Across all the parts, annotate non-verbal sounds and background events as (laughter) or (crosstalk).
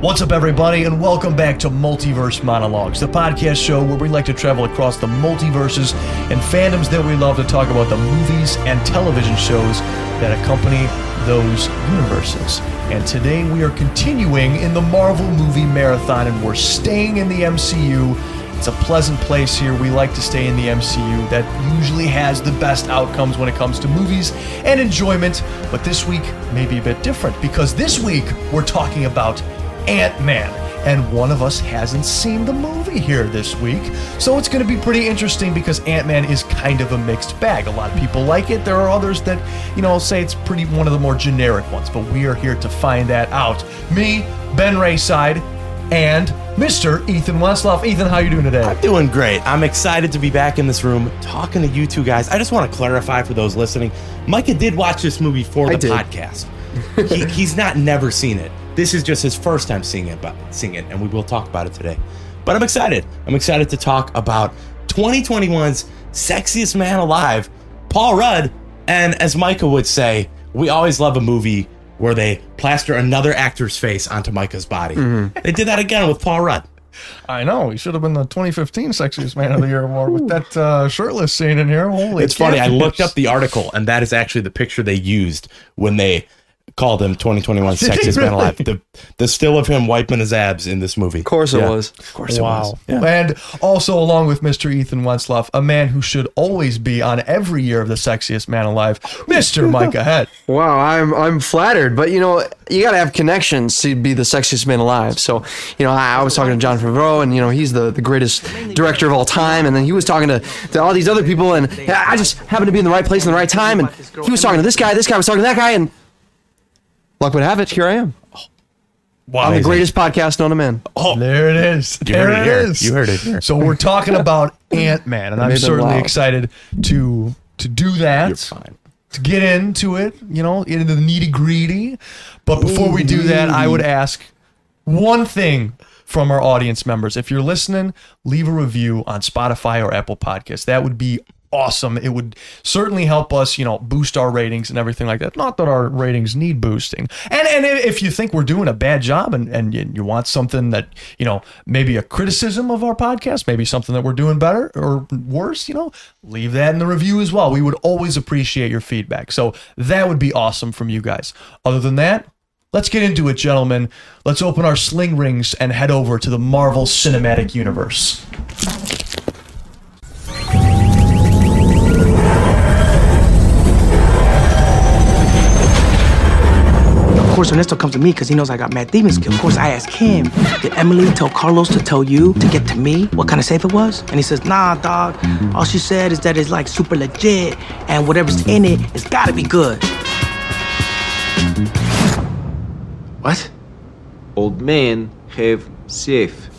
What's up, everybody, and welcome back to Multiverse Monologues, the podcast show where we like to travel across the multiverses and fandoms that we love to talk about the movies and television shows that accompany those universes. And today we are continuing in the Marvel movie marathon, and we're staying in the MCU. It's a pleasant place here. We like to stay in the MCU. That usually has the best outcomes when it comes to movies and enjoyment. But this week may be a bit different because this week we're talking about Ant Man. And one of us hasn't seen the movie here this week. So it's going to be pretty interesting because Ant Man is kind of a mixed bag. A lot of people like it. There are others that, you know, say it's pretty one of the more generic ones. But we are here to find that out. Me, Ben Rayside, and Mr. Ethan Westloff. Ethan, how are you doing today? I'm doing great. I'm excited to be back in this room talking to you two guys. I just want to clarify for those listening Micah did watch this movie for the podcast. he, he's not never seen it. This is just his first time seeing it, but seeing it, and we will talk about it today. But I'm excited. I'm excited to talk about 2021's sexiest man alive, Paul Rudd. And as Micah would say, we always love a movie where they plaster another actor's face onto Micah's body. Mm-hmm. They did that again with Paul Rudd. I know. He should have been the 2015 Sexiest Man of the Year award with that uh, shirtless scene in here. Holy It's funny. I looked up the article, and that is actually the picture they used when they called him 2021 (laughs) sexiest man alive. (laughs) The the still of him wiping his abs in this movie. Of course it was. Of course it Wow. was. Yeah. And also, along with Mr. Ethan Wensloff, a man who should always be on every year of the sexiest man alive, Mr. (laughs) Micah Head. Wow, I'm I'm flattered, but you know you got to have connections to be the sexiest man alive. So, you know, I, I was talking to Jon Favreau, and you know he's the, the greatest director of all time, and then he was talking to, to all these other people, and yeah, I just happened to be in the right place in the right time, and he was talking to this guy, this guy was talking to that guy, and luck would have it, here I am. Wow. I'm the greatest podcast known to man. Oh, There it is. You there heard it it here. is. You heard it here. So we're talking about (laughs) Ant Man, and I'm made them certainly loud. excited to to do that. You're fine. to get into it, you know, into the nitty gritty. But before we do that, I would ask one thing from our audience members. If you're listening, leave a review on Spotify or Apple Podcasts. That would be awesome. It would certainly help us, you know, boost our ratings and everything like that. Not that our ratings need boosting. And and if you think we're doing a bad job and, and you, want something that, you know, maybe a criticism of our podcast, maybe something that we're doing better or worse, you know, leave that in the review as well. We would always appreciate your feedback. So that would be awesome from you guys. Other than that, let's get into it, gentlemen. Let's open our sling rings and head over to the Marvel Cinematic Universe. Course, Ernesto comes to me because he knows I got mad demon skill. Of course, I ask him, did Emily tell Carlos to tell you to get to me what kind of safe it was? And he says, nah, dog. All she said is that it's like super legit and whatever's in it, it's gotta be good. What? Old man have safe.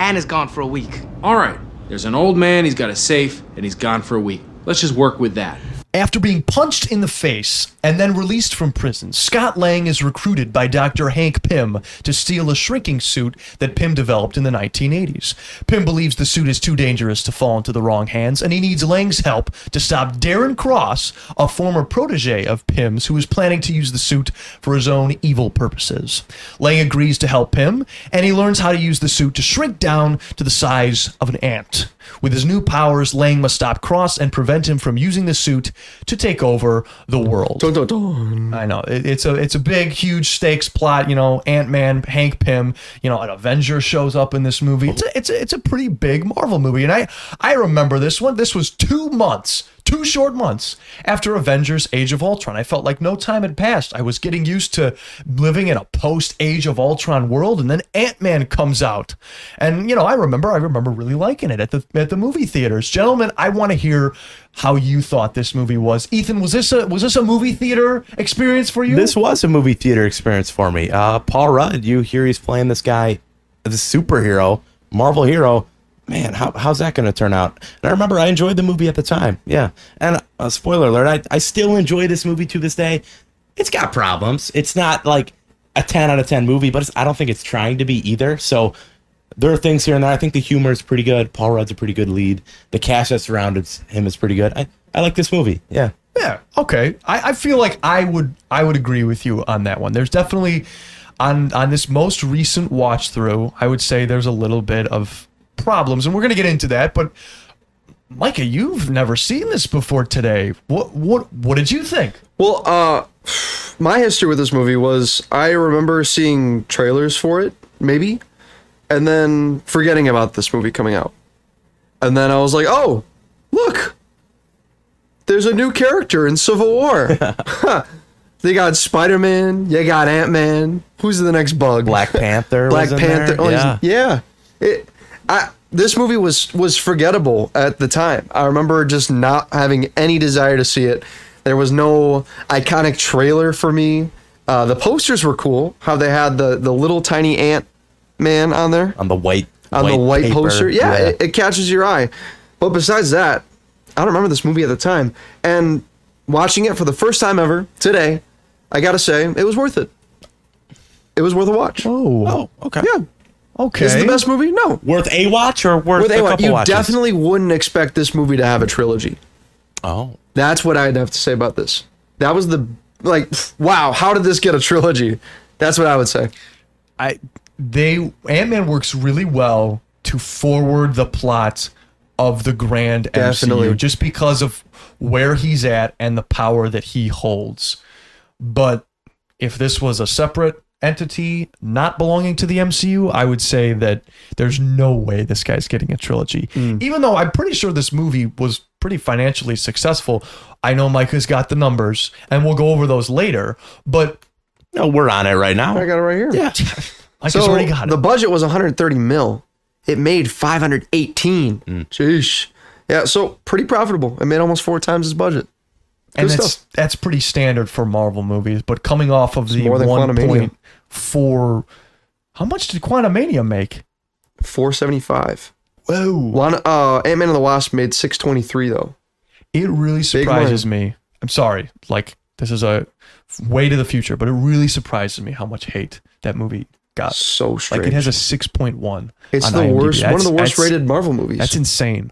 And it's gone for a week. All right, there's an old man, he's got a safe, and he's gone for a week. Let's just work with that. After being punched in the face and then released from prison, Scott Lang is recruited by Dr. Hank Pym to steal a shrinking suit that Pym developed in the 1980s. Pym believes the suit is too dangerous to fall into the wrong hands, and he needs Lang's help to stop Darren Cross, a former protege of Pym's who is planning to use the suit for his own evil purposes. Lang agrees to help Pym, and he learns how to use the suit to shrink down to the size of an ant. With his new powers, Lang must stop Cross and prevent him from using the suit to take over the world. Dun, dun, dun. I know it, it's a it's a big, huge stakes plot. You know, Ant Man, Hank Pym. You know, an Avenger shows up in this movie. It's a, it's a, it's a pretty big Marvel movie, and I I remember this one. This was two months, two short months after Avengers: Age of Ultron. I felt like no time had passed. I was getting used to living in a post Age of Ultron world, and then Ant Man comes out, and you know, I remember I remember really liking it at the at the movie theaters. Gentlemen, I want to hear how you thought this movie was. Ethan, was this a was this a movie theater experience for you? This was a movie theater experience for me. Uh, Paul Rudd, you hear he's playing this guy, the superhero, Marvel hero. Man, how, how's that going to turn out? And I remember I enjoyed the movie at the time. Yeah. And uh, spoiler alert, I, I still enjoy this movie to this day. It's got problems. It's not like a 10 out of 10 movie, but I don't think it's trying to be either. So there are things here and there. I think the humor is pretty good. Paul Rudd's a pretty good lead. The cast that surrounds him is pretty good. I, I like this movie. Yeah. Yeah. Okay. I, I feel like I would I would agree with you on that one. There's definitely on on this most recent watch through, I would say there's a little bit of problems, and we're gonna get into that. But Micah, you've never seen this before today. What what what did you think? Well, uh, my history with this movie was I remember seeing trailers for it, maybe, and then forgetting about this movie coming out. And then I was like, oh, look, there's a new character in Civil War. (laughs) They got Spider Man, you got Ant Man. Who's the next bug? Black Panther. Black was in Panther. There. Oh, yeah. yeah. It, I, this movie was was forgettable at the time. I remember just not having any desire to see it. There was no iconic trailer for me. Uh, the posters were cool. How they had the the little tiny ant man on there on the white on the white paper. poster. Yeah, It, it catches your eye. But besides that, I don't remember this movie at the time. And watching it for the first time ever today, I gotta say it was worth it. It was worth a watch. Oh, oh, okay. Yeah. Okay. Is it the best movie? No. Worth a watch or worth With a A1, couple you watches? definitely wouldn't expect this movie to have a trilogy. Oh, That's what I'd have to say about this. That was the like, wow, how did this get a trilogy? That's what I would say. I they Ant Man works really well to forward the plot of the grand Definitely. MCU just because of where he's at and the power that he holds. But if this was a separate entity not belonging to the MCU, I would say that there's no way this guy's getting a trilogy. Even though I'm pretty sure this movie was pretty financially successful. I know Mike has got the numbers and we'll go over those later, but no, we're on it right now. I got it right here. Yeah. (laughs) Mike So has already got it. the budget was 130 mil. It made 518. Mm. Jeez. Yeah, so pretty profitable. It made almost four times its budget. and that's that's pretty standard for Marvel movies. But coming off of the more than one Quantumania. point four, how much did Quantumania make? 475. Whoa! One, uh, Ant Man and the Wasp made 623 though. It really surprises me. I'm sorry, like this is a way to the future, but it really surprises me how much hate that movie got. So strange. Like it has a six point one. it's on the IMDb. worst, one of the worst rated Marvel movies. That's insane.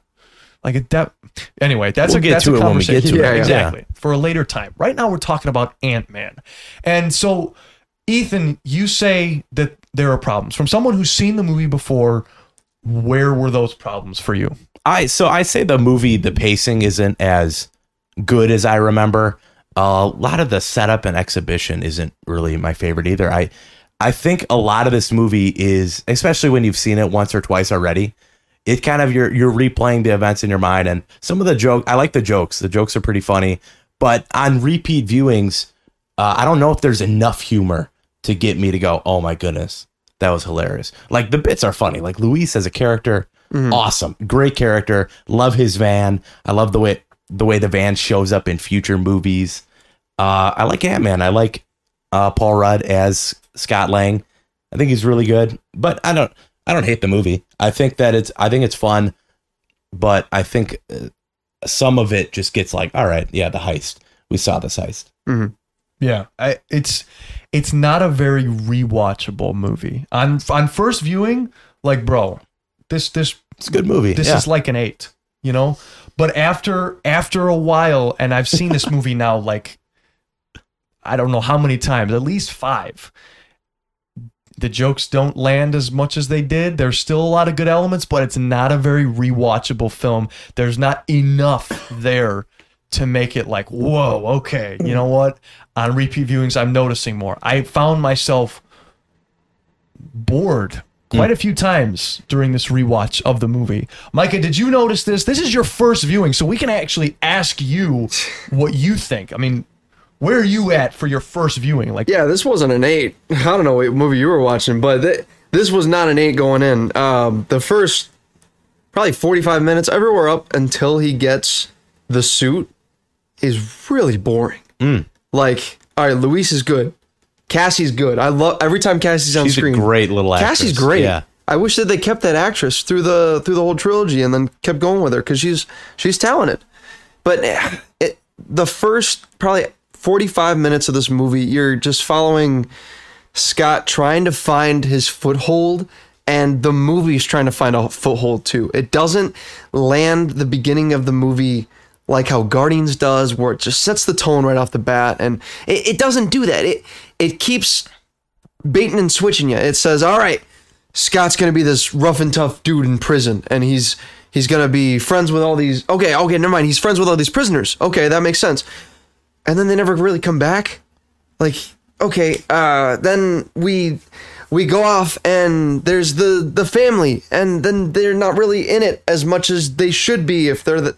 Like it, that. Anyway, that's We'll a get that's to a it when we get conversation. to it. Yeah, yeah. exactly. For a later time. Right now, we're talking about Ant Man, and so Ethan, you say that there are problems from someone who's seen the movie before. Where were those problems for you? I so I say the movie the pacing isn't as good as I remember. a lot of the setup and exhibition isn't really my favorite either. I I think a lot of this movie is especially when you've seen it once or twice already. It kind of you're you're replaying the events in your mind and some of the joke I like the jokes. The jokes are pretty funny, but on repeat viewings, uh, I don't know if there's enough humor to get me to go, "Oh my goodness, that was hilarious." Like the bits are funny. Like Luis as a character, awesome, great character. Love his van. I love the way the way the van shows up in future movies. Uh, I like Ant Man. I like uh, Paul Rudd as Scott Lang. I think he's really good, but I don't. I don't hate the movie. I think that it's. I think it's fun, but I think uh, some of it just gets like, all right, yeah, the heist. We saw this heist. Yeah, I, it's it's not a very rewatchable movie. On on first viewing, like bro, this this It's a good movie. this yeah. is like an eight, you know. But after after a while, and I've seen this movie now (laughs) like I don't know how many times, at least five. The jokes don't land as much as they did. There's still a lot of good elements, but it's not a very rewatchable film. There's not enough there to make it like, whoa, okay, you mm. know what? On repeat viewings, I'm noticing more. I found myself bored quite a few times during this rewatch of the movie. Micah, did you notice this? This is your first viewing, so we can actually ask you (laughs) what you think. I mean, where are you at for your first viewing? Like, Yeah, this wasn't an eight. (laughs) I don't know what movie you were watching, but th- this was not an eight going in. Um, the first probably 45 minutes, everywhere up until he gets the suit, is really boring. Like, all right, Luis is good. Cassie's good. I love every time Cassie's on She's screen. a great little actress. Cassie's great. Yeah. I wish that they kept that actress through the through the whole trilogy and then kept going with her because she's she's talented. But eh, it, the first probably 45 minutes of this movie, you're just following Scott trying to find his foothold, and the movie's trying to find a foothold too. It doesn't land the beginning of the movie like how Guardians does, where it just sets the tone right off the bat, and it, it doesn't do that. It it keeps baiting and switching you. It says, all right, Scott's gonna be this rough and tough dude in prison, and he's he's gonna be friends with all these. Okay, okay, never mind. He's friends with all these prisoners. Okay, that makes sense. And then they never really come back. Like, okay, uh, then we we go off and there's the the family, and then they're not really in it as much as they should be if they're the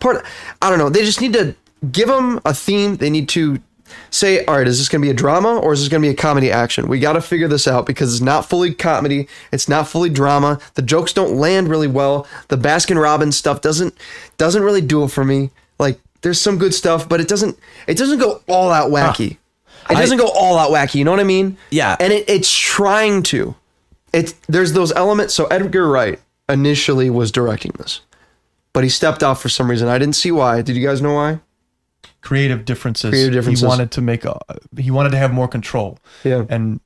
part. I don't know. They just need to give them a theme. They need to say, all right, is this going to be a drama or is this going to be a comedy action? We got to figure this out because it's not fully comedy. It's not fully drama. The jokes don't land really well. The Baskin Robbins stuff doesn't doesn't really do it for me. Like there's some good stuff, but it doesn't it doesn't go all out wacky. It doesn't go all out wacky. You know what I mean? Yeah. And it, it's trying to. It's there's those elements. So Edgar Wright initially was directing this, but he stepped out for some reason. I didn't see why. Did you guys know why? creative differences. Creative differences. He wanted to make a. He wanted to have more control. Yeah. And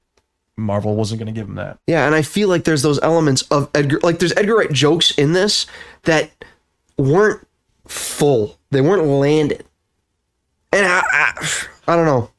Marvel wasn't going to give him that. Yeah, and I feel like there's those elements of Edgar, like there's Edgar Wright jokes in this that weren't full. They weren't landed. And I, I, I don't know.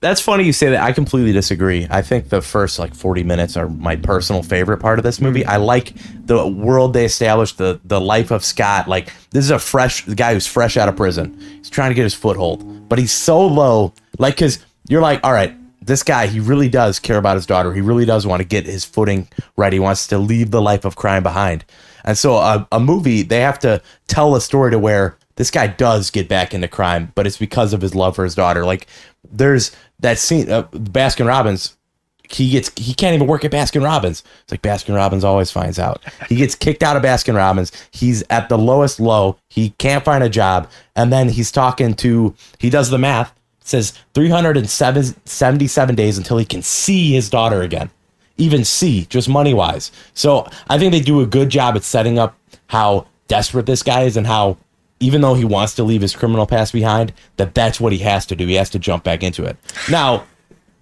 That's funny you say that. I completely disagree. I think the first like 40 minutes are my personal favorite part of this movie. Mm-hmm. I like the world they established, the the life of Scott. Like this is a fresh the guy who's fresh out of prison. He's trying to get his foothold, but he's so low. Like cuz you're like, "All right, this guy, he really does care about his daughter. He really does want to get his footing right. He wants to leave the life of crime behind." And so a, a movie, they have to tell a story to where this guy does get back into crime, but it's because of his love for his daughter. Like there's that scene, uh, Baskin Robbins. He gets he can't even work at Baskin Robbins. It's like Baskin Robbins always finds out. He gets kicked out of Baskin Robbins. He's at the lowest low. He can't find a job, and then he's talking to. He does the math. Says 377 days until he can see his daughter again even see just money wise. So I think they do a good job at setting up how desperate this guy is and how even though he wants to leave his criminal past behind, that that's what he has to do. He has to jump back into it. Now,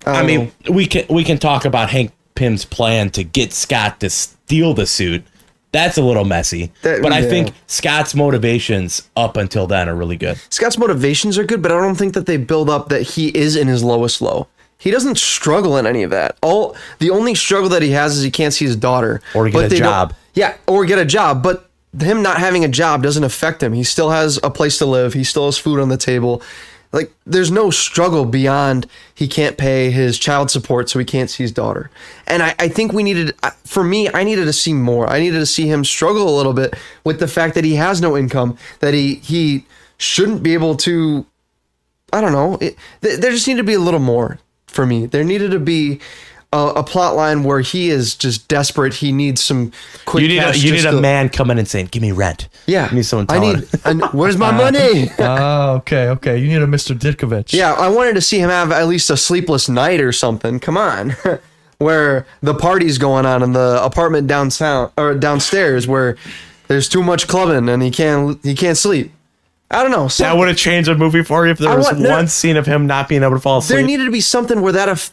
I um, mean, we can we can talk about Hank Pym's plan to get Scott to steal the suit. That's a little messy, That- but I think Scott's motivations up until then are really good. Scott's motivations are good, but I don't think that they build up that he is in his lowest low. He doesn't struggle in any of that. All the only struggle that he has is he can't see his daughter Or get a job. Yeah, or get a job. But him not having a job doesn't affect him. He still has a place to live. He still has food on the table. Like there's no struggle beyond he can't pay his child support, so he can't see his daughter. And I, I think we needed, for me, I needed to see more. I needed to see him struggle a little bit with the fact that he has no income, that he he shouldn't be able to I don't know. It, th- there just needed to be a little more for me. There needed to be a, a plot line where he is just desperate. He needs some quick. You need a, cash you just need a to- man coming and saying, "Give me rent." Yeah, you need someone. I Telling need. and where's my (laughs) uh, money? Oh, (laughs) okay, okay. You need a Mr. Ditkovich. yeah, I wanted to see him have at least a sleepless night or something. Come on. (laughs) Where the party's going on in the apartment downtown or downstairs, where there's too much clubbing and he can't he can't sleep. I don't know. That would have changed the movie for you if there I was want- no. one scene of him not being able to fall asleep. there needed to be something where that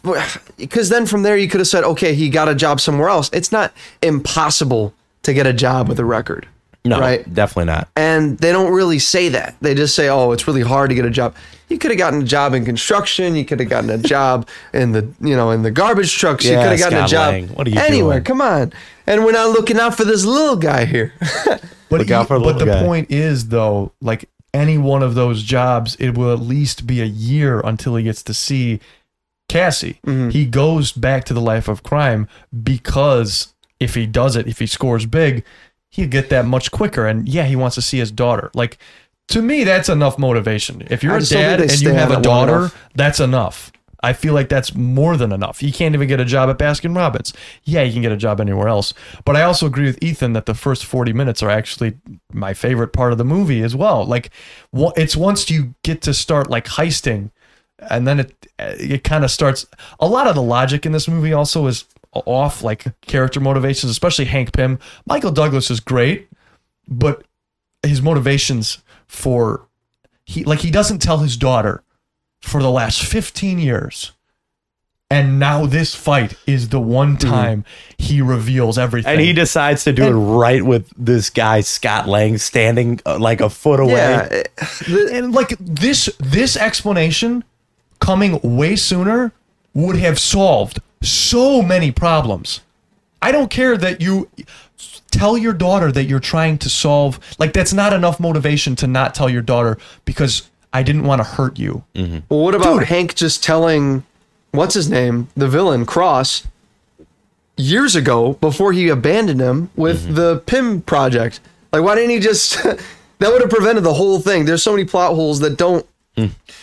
because then from there you could have said okay he got a job somewhere else it's not impossible to get a job with a record no, right definitely not. and they don't really say that they just say oh it's really hard to get a job you could have gotten a job in construction you could have gotten a job in the you know in the garbage trucks you Yeah, could have gotten a job Lang, what are you anywhere doing? come on and we're not looking out for this little guy here (laughs) But, Look out he- for the but the guy. point is, though, like any one of those jobs, it will at least be a year until he gets to see Cassie. Mm-hmm. He goes back to the life of crime because if he does it, if he scores big, he'll get that much quicker. And yeah, he wants to see his daughter. Like to me, that's enough motivation. If you're I a just don't think dad and you have a daughter, that's enough. I feel like that's more than enough. You can't even get a job at Baskin Robbins. Yeah, you can get a job anywhere else. But I also agree with Ethan that the first 40 minutes are actually my favorite part of the movie as well. Like it's once you get to start like heisting and then it it kind of starts a lot of the logic in this movie also is off like character motivations, especially Hank Pym. Michael Douglas is great, but his motivations for he like he doesn't tell his daughter for the last 15 years and now this fight is the one time he reveals everything And he decides to do it right with this guy Scott Lang standing uh, like a foot away. yeah eh, and like this this explanation coming way sooner would have solved so many problems. I don't care that you tell your daughter that you're trying to solve like that's not enough motivation to not tell your daughter because I didn't want to hurt you. Well, what about Dude. Hank just telling what's his name, the villain Cross, years ago before he abandoned him with Mm-hmm. the Pym project? Like, why didn't he just? (laughs) that would have prevented the whole thing. There's so many plot holes that don't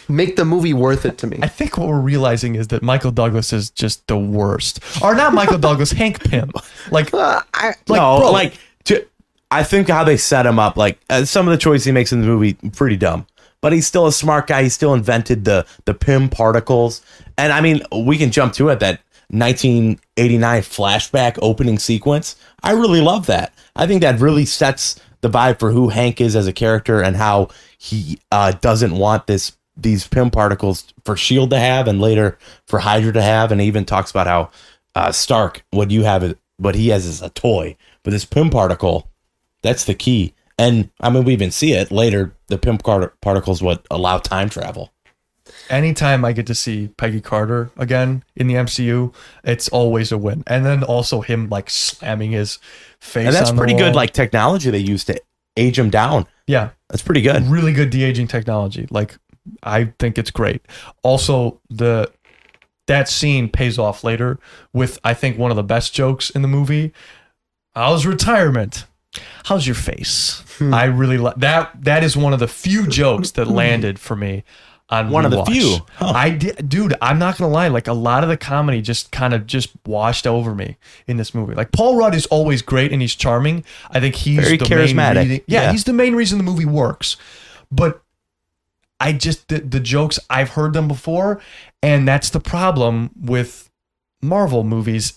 make the movie worth it to me. I think what we're realizing is that Michael Douglas is just the worst. Or not Michael (laughs) Douglas, Hank Pym. Like Uh, I, like no, bro, like to, I think how they set him up, like uh, some of the choices he makes in the movie, pretty dumb. But he's still a smart guy. He still invented the the Pym particles, and I mean, we can jump to it. That 1989 flashback opening sequence, I really love that. I think that really sets the vibe for who Hank is as a character and how he uh, doesn't want this these Pym particles for Shield to have, and later for Hydra to have, and he even talks about how uh, Stark, what you have, what he has is a toy, but this Pym particle, that's the key. And I mean, we even see it later. The pimp car- particles would allow time travel. anytime I get to see Peggy Carter again in the MCU, it's always a win. And then also him like slamming his face. And that's pretty good, like technology they use to age him down. yeah, That's pretty good. really good de aging technology. Like I think it's great. Also the that scene pays off later with I think one of the best jokes in the movie. How's retirement? How's your face? Hmm. I really like that. That is one of the few (laughs) jokes that landed for me. On One of the few. Huh. I did, dude. I'm not gonna lie. Like a lot of the comedy just kind of just washed over me in this movie. Like Paul Rudd is always great and he's charming. I think he's Very the charismatic. Main reason, yeah, Yeah. he's the main reason the movie works. But I just the, the jokes I've heard them before, and that's the problem with Marvel movies.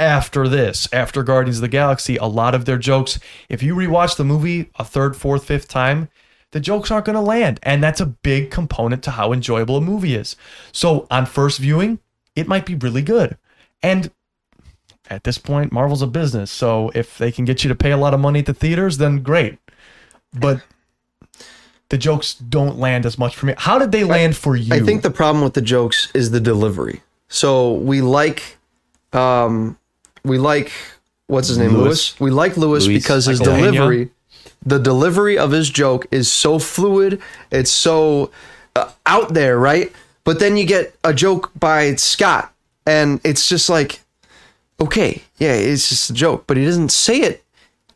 After this, after Guardians of the Galaxy, a lot of their jokes, if you rewatch the movie a third, fourth, fifth time, the jokes aren't going to land, and that's a big component to how enjoyable a movie is. So on first viewing, it might be really good, and at this point, Marvel's a business. So if they can get you to pay a lot of money at the theaters, then great. But the jokes don't land as much for me. How did they land for you? I think the problem with the jokes is the delivery. So we like, um, we like what's his name, Lewis. Lewis. We like Lewis Luis. because his Michael Pena. delivery, the delivery of his joke is so fluid. It's so uh, out there, right? But then you get a joke by Scott, and it's just like, okay, yeah, it's just a joke, but he doesn't say it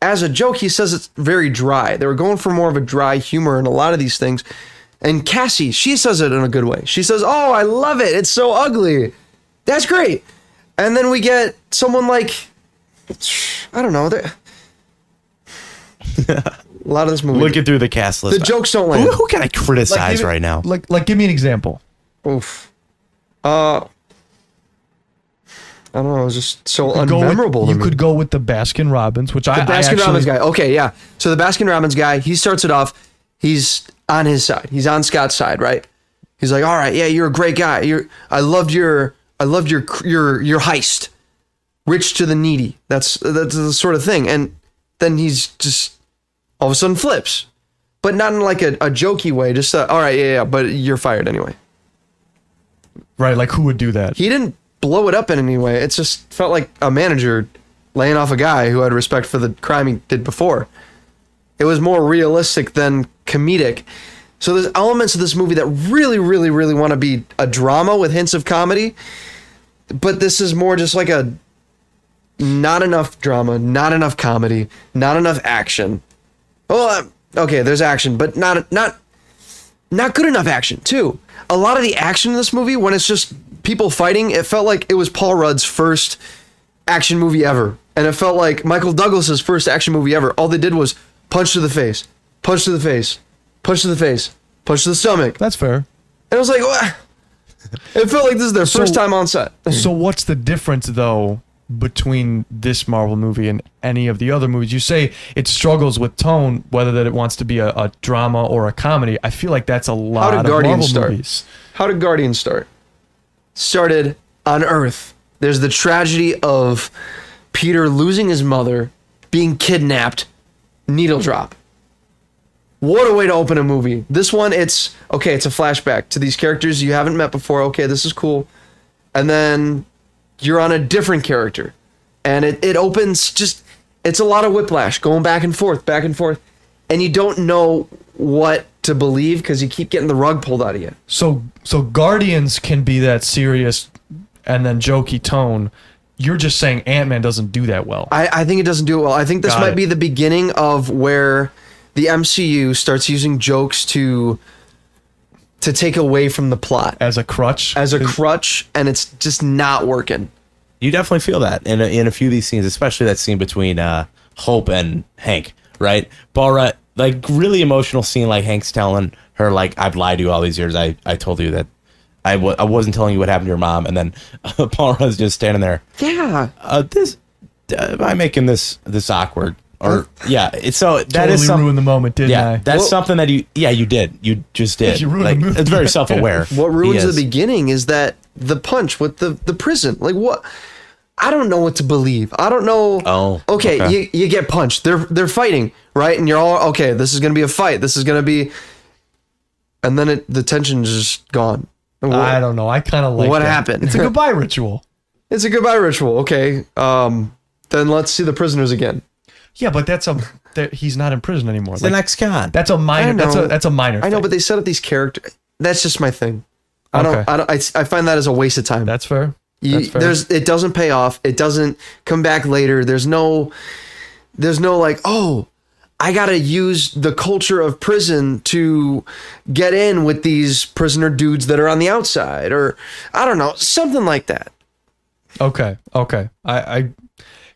as a joke. He says it's very dry. They were going for more of a dry humor in a lot of these things. And Cassie, she says it in a good way. She says, "Oh, I love it. It's so ugly. That's great." And then we get someone like, I don't know, (laughs) a lot of this movie. Looking through the cast list. the jokes don't Who, land. who can I criticize give me- right now? Like, like, give me an example. Oof. Uh, I don't know. It was just so Go with- unmemorable. to you me. could go with the Baskin Robbins, which I, The I Baskin actually, Robbins guy. Okay, yeah. So the Baskin Robbins guy, he starts it off. He's on his side. He's on Scott's side, right? He's like, "All right, yeah, you're a great guy. You're. I loved your. I loved your your your heist. Rich to the needy. That's that's the sort of thing." And then he's just all of a sudden flips, but not in like a, a jokey way. Just uh, all right, yeah, yeah. But you're fired anyway. right? Like, who would do that? He didn't blow it up in any way. It just felt like a manager laying off a guy who had respect for the crime he did before. It was more realistic than comedic. So there's elements of this movie that really, really, really want to be a drama with hints of comedy, but this is more just like a not enough drama, not enough comedy, not enough action. Well, uh, okay, there's action, but not not not good enough action too. A lot of the action in this movie, when it's just people fighting, it felt like it was Paul Rudd's first action movie ever, and it felt like Michael Douglas's first action movie ever. All they did was punch to the face, punch to the face, punch to the face, punch to the stomach, That's fair. it was like, what? It felt like this is their first So- time on set. So what's the difference though between this Marvel movie and any of the other movies? You say it struggles with tone, whether that it wants to be a, a drama or a comedy. I feel like that's a lot did of Guardians Marvel start? movies. How did Guardians start? Started on Earth. There's the tragedy of Peter losing his mother, being kidnapped, needle drop. What a way to open a movie. This one, it's okay, it's a flashback to these characters you haven't met before. Okay, this is cool. And then you're on a different character, and it it opens just it's a lot of whiplash going back and forth, back and forth, and you don't know what to believe because you keep getting the rug pulled out of you. So so Guardians can be that serious and then jokey tone. You're just saying Ant Man doesn't do that well. I, I think it doesn't do it well. I think this Got might it. be the beginning of where the MCU starts using jokes to to take away from the plot as a crutch. as a crutch, and it's just not working. You definitely feel that in a, in a few of these scenes, especially that scene between uh, Hope and Hank, right? Paul Rudd, like really emotional scene, like Hank's telling her, like, I've lied to you all these years. I, I told you that I w- I wasn't telling you what happened to your mom. And then (laughs) Paul Rudd's just standing there. Yeah, Uh, this, uh, am I making this this awkward? Or, yeah, it's so that totally is some, ruined the moment, didn't Yeah, I? that's Well- something that you, yeah, you did. You just did. (laughs) You ruined like, the movie. It's very self aware. (laughs) what ruins the beginning is that the punch with the the prison. Like what? I don't know what to believe. I don't know. Oh, okay. okay. You you get punched. They're they're fighting, right? And you're all okay. This is gonna be a fight. This is gonna be, and then it the tension's just gone. What- I don't know. I kind of like What that. happened? It's a (laughs) goodbye ritual. It's a goodbye ritual. Okay. Um. Then let's see the prisoners again. Yeah, but that's a that he's not in prison anymore. The Like, next con. that's a minor. That's a that's a minor. I know, thing. but they set up these characters. That's just my thing. I Okay. don't. I don't. I, I find that as a waste of time. that's fair. You, That's fair. there's it doesn't pay off. It doesn't come back later. There's no there's no like, oh, I got to use the culture of prison to get in with these prisoner dudes that are on the outside or I don't know, something like that. okay. Okay. I I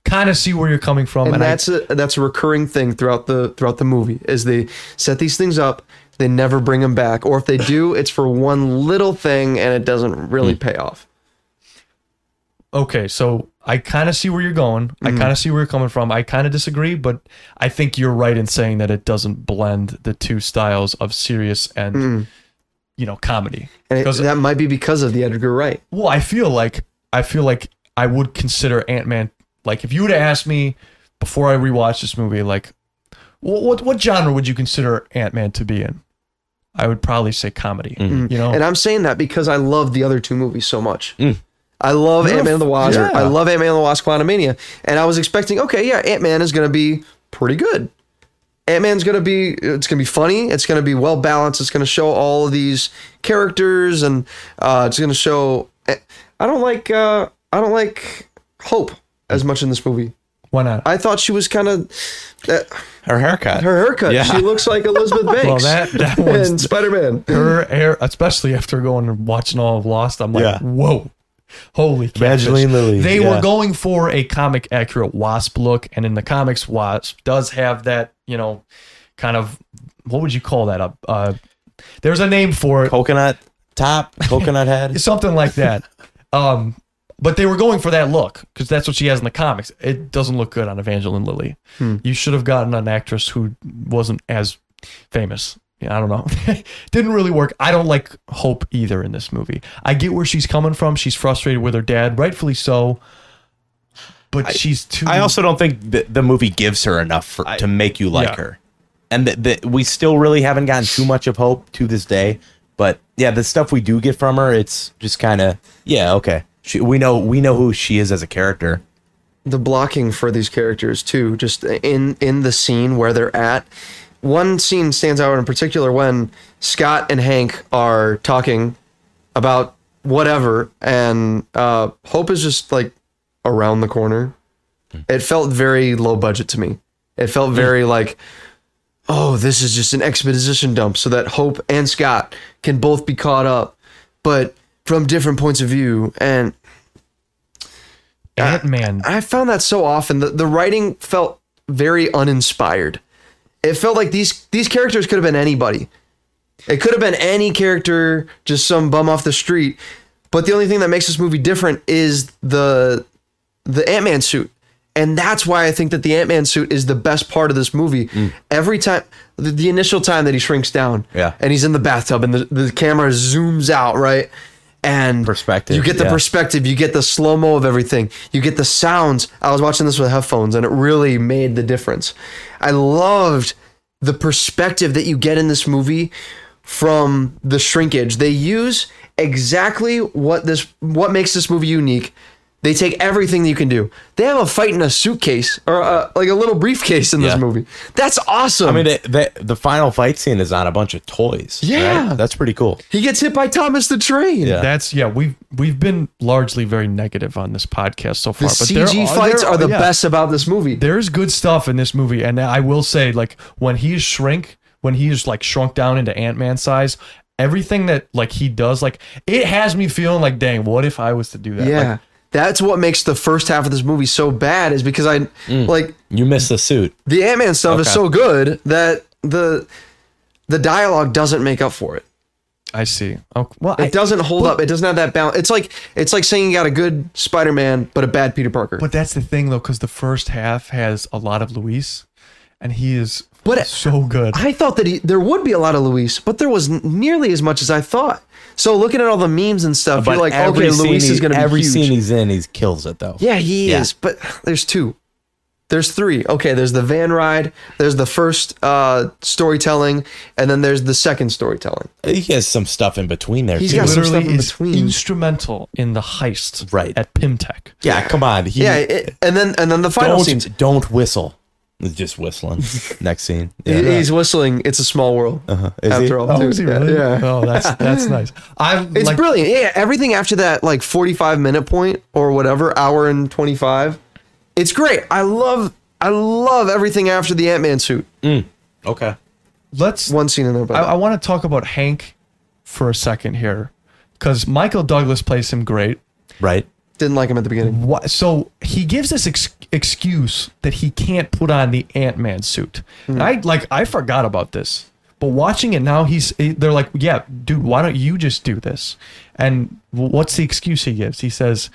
kind of see where you're coming from, And, and, that's a that's a recurring thing throughout the throughout the movie is they set these things up, they never bring them back or if they do, (laughs) it's for one little thing and it doesn't really hmm. pay off. Okay. So I kind of see where you're going. I hmm. kind of see where you're coming from. I kind of disagree, but I think you're right in saying that it doesn't blend the two styles of serious and hmm. you know comedy. And it, that might be because of the Edgar Wright. Well, I feel like I feel like I would consider Ant Man. Like, if you would have asked me before I rewatched this movie, like, what what, what genre would you consider Ant Man to be in? I would probably say comedy. You know, And I'm saying that because I love the other two movies so much. I love Ant Man and the Wasp. yeah. I love Ant Man and the Wasp Quantumania. And I was expecting, okay, yeah, Ant Man is going to be pretty good. Ant Man's going to be, it's going to be funny. It's going to be well balanced. It's going to show all of these characters and uh, it's going to show. I don't like, uh, I don't like Hope as much in this movie. why not? I thought she was kind of, uh, Her haircut. her haircut. Yeah. She looks like Elizabeth (laughs) Banks. well, that that (laughs) one's and Spider Man. her hair, especially after going and watching all of Lost. I'm like, Yeah. whoa. Holy Evangeline. Lilly, They yeah. were going for a comic accurate wasp look, and in the comics, Wasp does have that, you know, kind of what would you call that? Uh, uh, there's a name for it. coconut top, coconut head. (laughs) something like that. Um, but they were going for that look because that's what she has in the comics. It doesn't look good on Evangeline Lilly. Hmm. You should have gotten an actress who wasn't as famous. Yeah, I don't know. (laughs) Didn't really work. I don't like Hope either in this movie. I get where she's coming from. She's frustrated with her dad, rightfully so. But she's too. I also don't think the, the movie gives her enough for, to make you like yeah. her, and that we still really haven't gotten too much of Hope to this day. But yeah, the stuff we do get from her, it's just kind of yeah, okay. She, we know we know who she is as a character. the blocking for these characters too just in in the scene where they're at. One scene stands out in particular when scott and hank are talking about whatever and uh hope is just like around the corner. It felt very low budget to me. It felt very like oh this is just an exposition dump so that hope and scott can both be caught up but from different points of view. And Ant Man. I found that so often. The, the writing felt very uninspired. It felt like these these characters could have been anybody. It could have been any character, just some bum off the street. But the only thing that makes this movie different is the the Ant Man suit. And that's why I think that the Ant Man suit is the best part of this movie. Mm. Every time, the, the initial time that he shrinks down, Yeah. and he's in the bathtub, and the, the camera zooms out, right? And Perspective, You get the yeah. perspective, you get the slow mo of everything, you get the sounds. I was watching this with headphones, and it really made the difference. I loved the perspective that you get in this movie from the shrinkage. They use exactly what this what makes this movie unique They take everything that you can do. They have a fight in a suitcase or uh like a little briefcase in this Yeah. movie. That's awesome. I mean, the, the the final fight scene is on a bunch of toys. Yeah. right? that's pretty cool. he gets hit by Thomas the Train. Yeah. That's yeah. We've we've been largely very negative on this podcast so The far. but there CG fights there are the yeah. best about this movie. There's good stuff in this movie, and I will say, like when he's shrink, when he's like shrunk down into Ant Man size, everything that like he does, like it has me feeling like, dang, what if I was to do that? Yeah. Like, That's what makes the first half of this movie so bad is because I mm. like You miss the suit. the Ant Man stuff is so good that the the dialogue doesn't make up for it. I see. Oh, well, It I, doesn't hold up. It doesn't have that balance. It's like it's like saying you got a good Spider Man but a bad Peter Parker. but that's the thing though, because the first half has a lot of Luis, and he is But- so good. I thought that he, there would be a lot of Luis, but there was nearly as much as I thought. So looking at all the memes and stuff, you're like, every okay, scene Luis he- is going to be every huge. scene he's in, he kills it though. Yeah, he Yeah. is. But there's two. There's three. Okay, there's the van ride, there's the first uh, storytelling, and then there's the second storytelling. He has some stuff in between there. He's too. got some literally stuff in between. instrumental in the heist Right. at Pym Tech. yeah, come on. He, Yeah, it, and then and then the final don't scenes. don't whistle. He's just whistling. (laughs) Next scene. Yeah. He's whistling. It's a small world. Uh-huh. Is he? after all, Oh, too. is he Yeah, really? Yeah. Oh, that's that's (laughs) nice. I It's like, brilliant. Yeah, everything after that, like 45 minute point or whatever, hour and 25, it's great. I love, I love everything after the Ant Man suit. Okay. Let's One scene in there, but I, I want to talk about Hank for a second here, because Michael Douglas plays him great. Right. Didn't like him at the beginning. Wha- So he gives this ex- excuse that he can't put on the Ant Man suit. And I like I forgot about this, but watching it now, he's they're like, yeah, dude, why don't you just do this? And what's the excuse he gives? He says,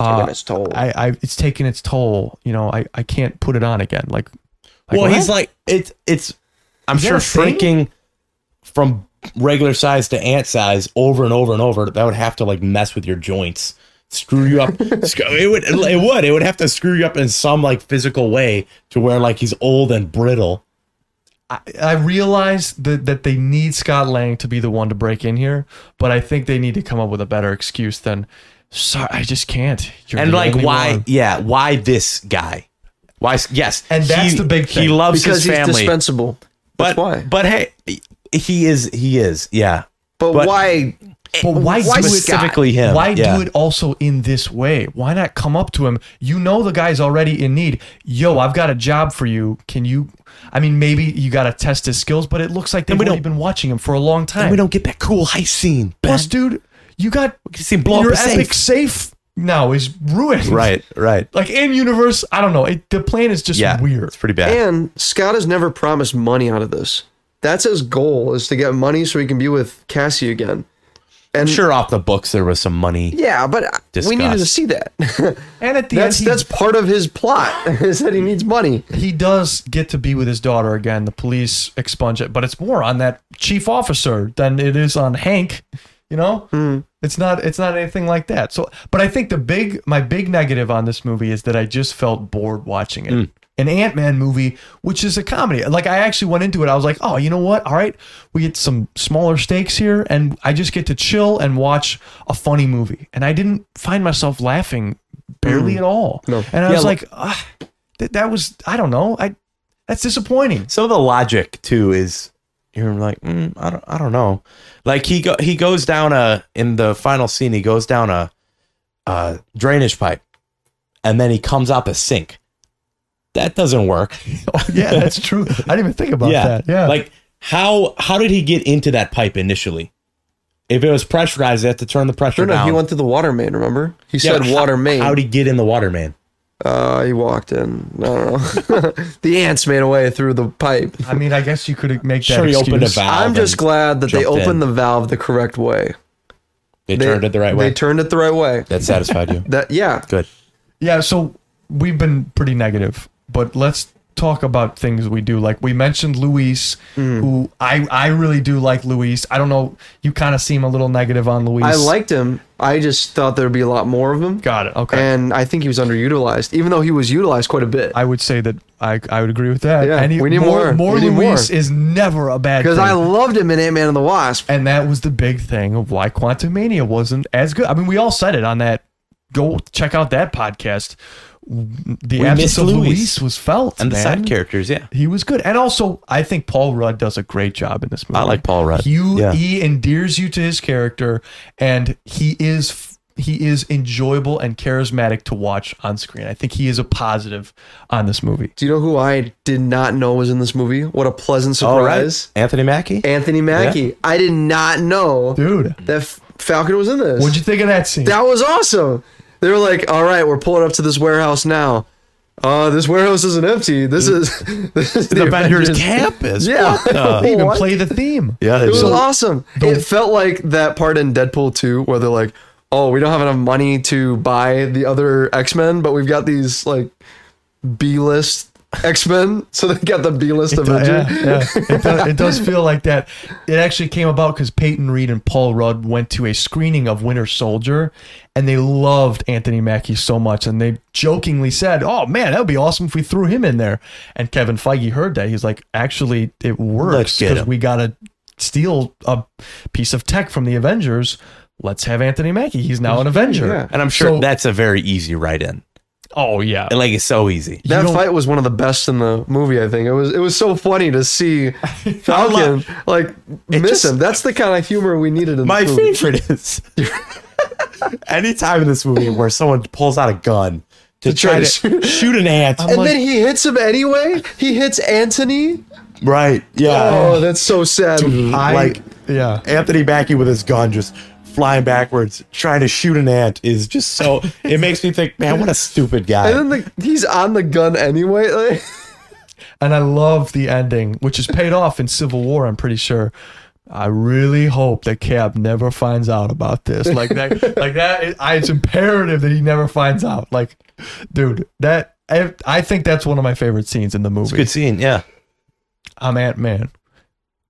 uh, taking its toll. I, I, it's taking its toll. You know, I, I can't put it on again. Like, like well, what? he's like it's it's. I'm Is sure a thing? shrinking from regular size to ant size over and over and over. That would have to like mess with your joints, screw you up. (laughs) It would. It would. It would have to screw you up in some like physical way to where like he's old and brittle. I realize that, that they need Scott Lang to be the one to break in here, but I think they need to come up with a better excuse than, sorry, I just can't. You're and like why? one." Yeah. Why this guy? Why? Yes. And that's he- the big He loves Because his he's family. dispensable. but why. But hey, he is. He is. Yeah. But, but- why? Eh, but why, Why do it specifically him? Why Yeah. do it also in this way? Why not come up to him? You know the guy's already in need. Yo, I've got a job for you. Can you? I mean, maybe you got to test his skills, but it looks like they've already been watching him for a long time. And we don't get that cool heist scene. Plus, dude, you got can see him blow up your safe. epic safe now is ruined. Right. Right. Like in universe, I don't know. It, the plan is just Yeah. weird. It's pretty bad. And Scott has never promised money out of this. That's his goal is to get money so he can be with Cassie again. And sure, off the books there was some money. yeah, but we needed to see that. (laughs) And at the that's end, he, that's part of his plot (laughs) is that he needs money. he does get to be with his daughter again. The police expunge it, but it's more on that chief officer than it is on Hank. You know, hmm. it's not it's not anything like that. So, but I think the big my big negative on this movie is that I just felt bored watching it. Hmm. An Ant Man movie, which is a comedy. Like I actually went into it, I was like, oh, you know what? All right, we get some smaller stakes here, and I just get to chill and watch a funny movie. And I didn't find myself laughing barely at all. No. And I Yeah, was like- ah, that, that was I don't know. I that's disappointing. Some of the logic too is you're like, mm, I don't, I don't know. Like he go, he goes down a in the final scene. He goes down a, a drainage pipe, and then he comes out the sink. That doesn't work. (laughs) Yeah, that's true. I didn't even think about yeah, that. Yeah. Like how how did he get into that pipe initially? If it was pressurized, they have to turn the pressure No, no, he went through the water main, remember? He Yeah, said water how, main. How'd he get in the water main? uh, he walked in. I don't know. (laughs) the ants made a way through the pipe. I mean, I guess you could make that Sure, he opened a valve. I'm just glad that they opened in. the valve the correct way. They, turned it the right way. They turned it the right way. that satisfied you. (laughs) That yeah. Good. Yeah, so we've been pretty negative, but let's talk about things we do. Like we mentioned Luis, Mm. who I I really do like Luis. I don't know, you kind of seem a little negative on Luis. I liked him. I just thought there'd be a lot more of him. Got it. Okay. And I think he was underutilized, even though he was utilized quite a bit. I would say that I I would agree with that. Yeah, he- we need more. More need Luis more. is never a bad Because. I loved him in Ant Man and the Wasp. and that was the big thing of why Quantumania wasn't as good. I mean, we all said it on that go check out that podcast. The We absence of Luis. Luis was felt, and the man. side characters, yeah. He was good, and also I think Paul Rudd does a great job in this movie. I like Paul Rudd. You, Yeah. he endears you to his character, and he is he is enjoyable and charismatic to watch on screen. I think he is a positive on this movie. Do you know who I did not know was in this movie? What a pleasant All right, surprise. Anthony Mackie. Anthony Mackie. I did not know Dude, that F- Falcon was in this. what'd you think of that scene? That was awesome. They were like, "All right, we're pulling up to this warehouse now. Uh, this warehouse isn't empty. This is (laughs) this is the, the Avengers Avengers campus. Yeah. What the- (laughs) they even What? play the theme. yeah, It was so- awesome. it felt like that part in Deadpool 2 where they're like, "Oh, we don't have enough money to buy the other X-Men, but we've got these like B-list X-Men." So they got the B-list It, do- Avengers. yeah, yeah. It, does, it (laughs) does feel like that. It actually came about because Peyton Reed and Paul Rudd went to a screening of Winter Soldier, and they loved Anthony Mackie so much, and they jokingly said, "Oh man, that would be awesome if we threw him in there." And Kevin Feige heard that. He's like, "Actually, it works because we got to steal a piece of tech from the Avengers." Let's have Anthony Mackie. He's now an Avenger. Yeah. and I'm sure So- that's a very easy write in. Oh yeah. And like it's so easy. That don't- fight was one of the best in the movie. I think it was. It was so funny to see (laughs) Falcon like miss just- him. That's the kind of humor we needed in My the movie. My favorite is (laughs) anytime in this movie where someone pulls out a gun to, try try, to to shoot- shoot, an ant. And then he hits him anyway. He hits Anthony. right. Yeah. Oh, that's so sad. I, like yeah. Anthony Mackie with his gun just flying backwards, trying to shoot an ant is just so (laughs) it makes me think, man, what a stupid guy. and then the, he's on the gun anyway. Like, (laughs) And I love the ending, which is paid off in Civil War, I'm pretty sure. I really hope that Cap never finds out about this. Like that, (laughs) like that. It, I, it's imperative that he never finds out. Like, dude, that I, I think that's one of my favorite scenes in the movie. Good scene, yeah. I'm Ant Man.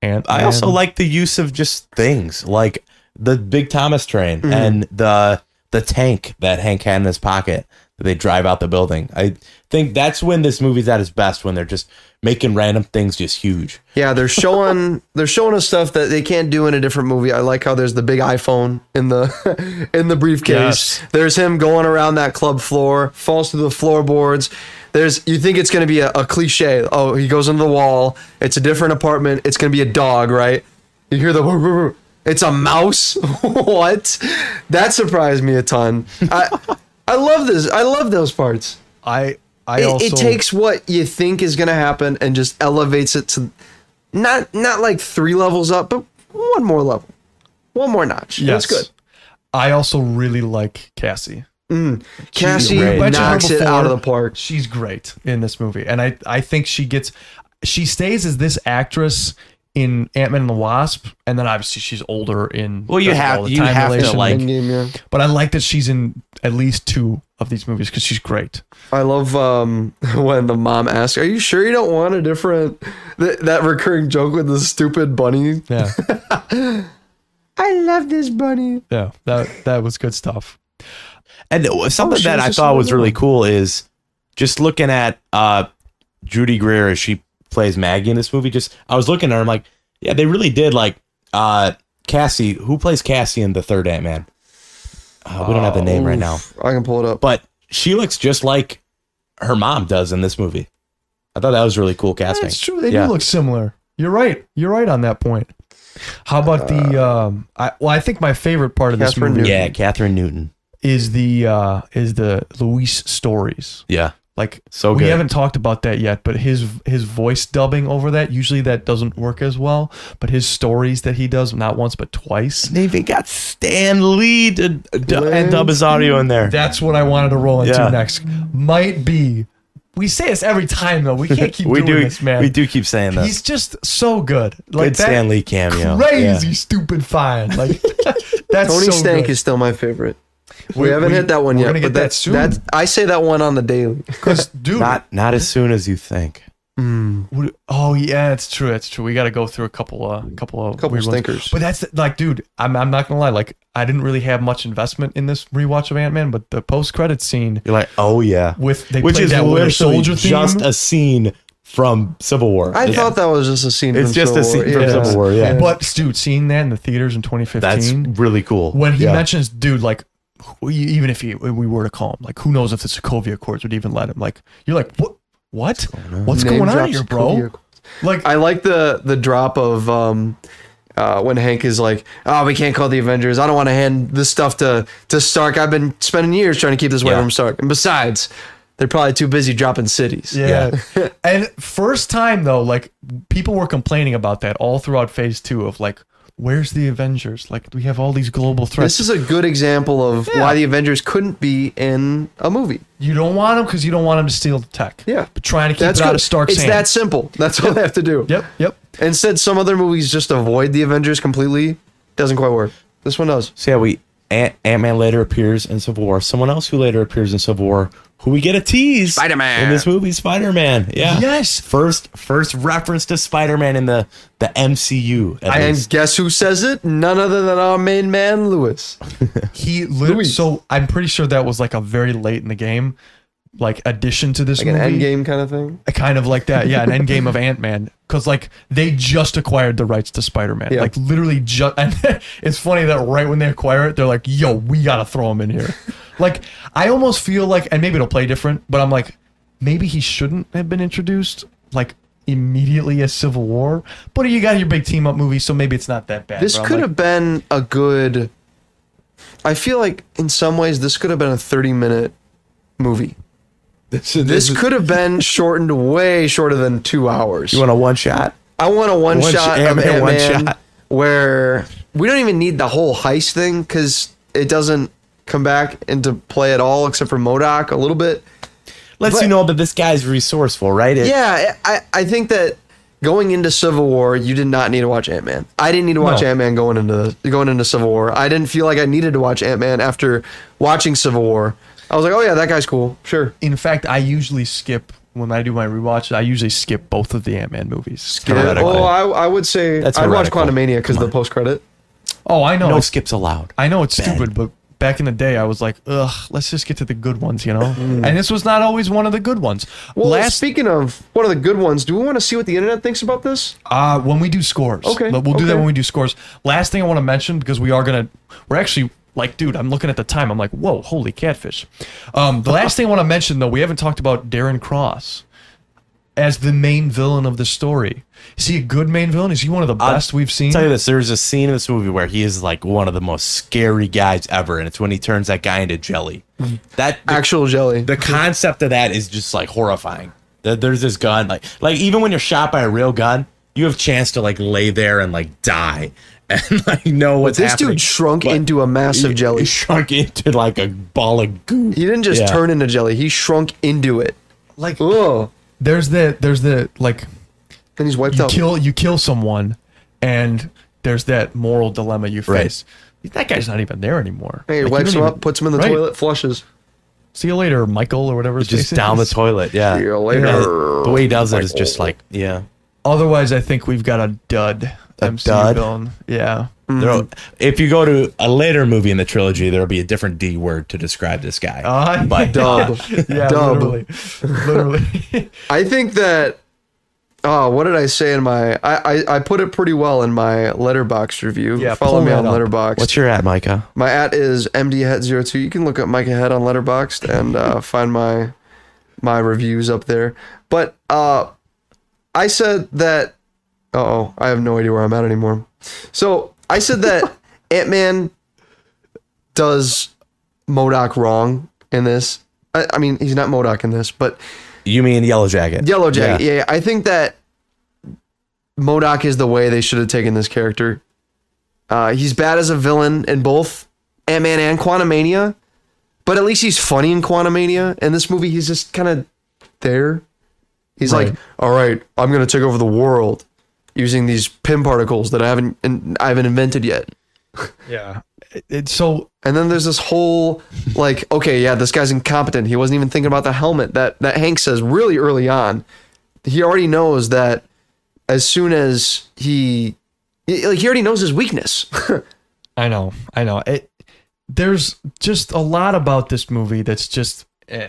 Ant. I also like the use of just things like the big Thomas train mm-hmm. and the the tank that Hank had in his pocket that they drive out the building. I think that's when this movie's at its best when they're just making random things just huge. yeah, they're (laughs) showing they're showing us stuff that they can't do in a different movie. I like how there's the big iPhone in the (laughs) in the briefcase. Yes. There's him going around that club floor, falls through the floorboards. There's you think it's gonna be a, a cliche. Oh, he goes into the wall. It's a different apartment. It's gonna be a dog, right? You hear the. (laughs) It's a mouse. (laughs) what? That surprised me a ton. I I love this. I love those parts. I. I it, also. it takes what you think is going to happen and just elevates it to not not like three levels up, but one more level, one more notch. Yes. That's good. I also really like Cassie. Mm. Cassie You knocks it out of the park. She's great in this movie, and I I think she gets she stays as this actress in Ant Man and the Wasp, and then obviously she's older in Well, you have- the you time have to, like- Endgame, yeah. But I like that she's in at least two of these movies because she's great. I love um, (laughs) when the mom asks, "Are you sure you don't want a different?" Th- that recurring joke with the stupid bunny. Yeah, (laughs) I love this bunny. yeah, that that was good stuff. And something she that I thought was really one. cool is just looking at uh, Judy Greer as she plays Maggie in this movie. Just I was looking at her, I'm like, yeah, they really did like uh, Cassie. Who plays Cassie in the third Ant Man? Uh, we don't have the name right now, I can pull it up. but she looks just like her mom does in this movie. I thought that was really cool casting. That's true. They Yeah. do look similar. You're right. You're right on that point. How about the um? I, well, I think my favorite part of this Catherine movie Newton. Yeah, Kathryn Newton. is the uh is the Luis stories. Yeah, Like So good. we haven't talked about that yet, but his his voice dubbing over that usually that doesn't work as well. But his stories that he does not once but twice. they even got Stan Lee to, to and dub his audio in there. That's what I wanted to roll into Yeah. next. Might be. We say this every time though. We can't keep (laughs) we doing do, this, man. we do keep saying that. He's just so good. Like Good Stan Lee cameo. Crazy Yeah. stupid fine. Like (laughs) that's Tony so Stank good. is still my favorite. We, We- haven't we- hit that one we're yet, gonna get but that that's soon. that's I say that one on the daily. Because (laughs) dude, Not not as soon as you think. Hmm. Would- Oh yeah, it's true. It's true. We got to go through a couple of couple of Couple weird stinkers. But that's like, dude, I'm I'm not gonna lie. Like, I didn't really have much investment in this rewatch of Ant Man, but the post credit scene You're like, oh yeah, with they which is that Winter literally Soldier theme. just a scene from Civil War. I It's- thought that was just a scene. It's from just Civil a scene War. from Yeah. Civil War. Yeah, but dude, seeing that in the theaters in 2015, that's really cool. when he Yeah. mentions, dude, like who- even if you, we were to call him, like, who knows if the Sokovia Accords would even let him? Like, you're like, what? What? What's Name going on here, bro? Accords. Like, I like the the drop of um uh, when Hank is like, "Oh, we can't call the Avengers. I don't want to hand this stuff to to Stark. I've been spending years trying to keep this away Yeah. from Stark. And besides, they're probably too busy dropping cities." Yeah. (laughs) and first time though, like people were complaining about that all throughout phase two of like, where's the Avengers? Like we have all these global threats. This is a good example of Yeah. why the Avengers couldn't be in a movie. you don't want them because you don't want them to steal the tech. Yeah. But trying to keep That's it out of Stark's It's hands. that simple. That's all they have to do. Yep. Yep. Instead, some other movies just avoid the Avengers completely. Doesn't quite work. This one does. So yeah, we Ant Man later appears in Civil War. Someone else who later appears in Civil War, who we get a tease Spider-Man. in this movie, Spider Man. Yeah. Yes. First first reference to Spider Man in the the MCU. at And least. guess who says it? None other than our main man, Luis. He literally. Luis. So I'm pretty sure that was like a very late in the game, like addition to this Like an end game kind of thing. kind of like that. Yeah, an end game of (laughs) Ant Man. Because like they just acquired the rights to Spider Man. Yeah. Like literally just. (laughs) And it's funny that right when they acquire it, they're like, "Yo, we gotta throw him in here." (laughs) like I almost feel like, and maybe it'll play different, but I'm like, maybe he shouldn't have been introduced like immediately as Civil War. But you got your big team up movie, so maybe it's not that bad. This could like, have been a good. I feel like in some ways this could have been a 30 minute movie. This, This could have been shortened way shorter than two hours. you want a one shot? I want a one, One shot sh- of Ant-Man, one shot. where we don't even need the whole heist thing because it doesn't come back into play at all except for MODOK a little bit. Lets But- you know that this guy's resourceful, right? It- Yeah, I, I think that going into Civil War, you did not need to watch Ant Man. I didn't need to watch No. Ant Man going into going into Civil War. I didn't feel like I needed to watch Ant Man after watching Civil War. I was like, oh yeah, that guy's cool. Sure. In fact, I usually skip when I do my rewatch. I usually skip both of the Ant Man movies. Yeah, Heretical. oh, I, I would say That's I'd watch heretical. Quantumania because of the post credit. Oh, I know. No it's- skips allowed. I know it's stupid, but back in the day, I was like, ugh, let's just get to the good ones, you know? And this was not always one of the good ones. Well, Last, speaking of one of the good ones, do we want to see what the internet thinks about this? uh, when we do scores. Okay, But We'll do that okay. when we do scores. Last thing I want to mention, because we are going to, we're actually, like, dude, I'm looking at the time. I'm like, whoa, holy catfish. Um, the last thing I want to mention, though, we haven't talked about Darren Cross as the main villain of the story. Is he a good main villain? Is he one of the best we've seen? tell you this: there's a scene in this movie where he is like one of the most scary guys ever, and it's when he turns that guy into jelly. That the, Actual jelly. the concept of that is just like horrifying. That there's this gun, like like even when you're shot by a real gun, you have chance to like lay there and like die (laughs) and like know what's but this happening. dude shrunk But into a massive he- jelly. (laughs) He shrunk into like a ball of goo. He didn't just Yeah. turn into jelly; he shrunk into it. like, Ugh. there's the, there's the, like, Then he's wiped you out. kill you kill someone and there's that moral dilemma you Right. face that guy's not even there anymore Hey, he Like, wipes him even- up, puts him in the Right. toilet, flushes. see you later michael or whatever his Just face down the toilet, yeah. See you later. Yeah, The way he does it is just like, yeah. Otherwise i think we've got a dud A MCU dud? villain yeah There, if you go to a later movie in the trilogy, there will be a different D word to describe this guy. uh, but Dub. (laughs) yeah Dub. literally literally (laughs) I think that. Oh, what did I say in my? I, I, I put it pretty well in my Letterboxd review. Yeah, follow pull me that on up. Letterboxd. what's your at, Micah? my at is mdhead02. You can look up Micah Head on Letterboxd and uh, find my my reviews up there. But uh, I said that. Oh, I have no idea where I'm at anymore. So I said that (laughs) Ant Man does MODOK wrong in this. I, I mean, he's not MODOK in this, but You mean Yellow Jacket? Yellow Jacket. Yeah. yeah, I think that MODOK is the way they should have taken this character. Uh, he's bad as a villain in both Ant Man and Quantumania, but at least he's funny in Quantumania. In this movie, he's just kind of there. He's Right. like, "All right, I'm gonna take over the world using these Pym particles that I haven't in, I haven't invented yet." (laughs) yeah it's so And then there's this whole like, okay, yeah, this guy's incompetent. He wasn't even thinking about the helmet that that Hank says really early on. He already knows that as soon as he he like, he already knows his weakness. (laughs) i know i know it there's just a lot about this movie that's just eh.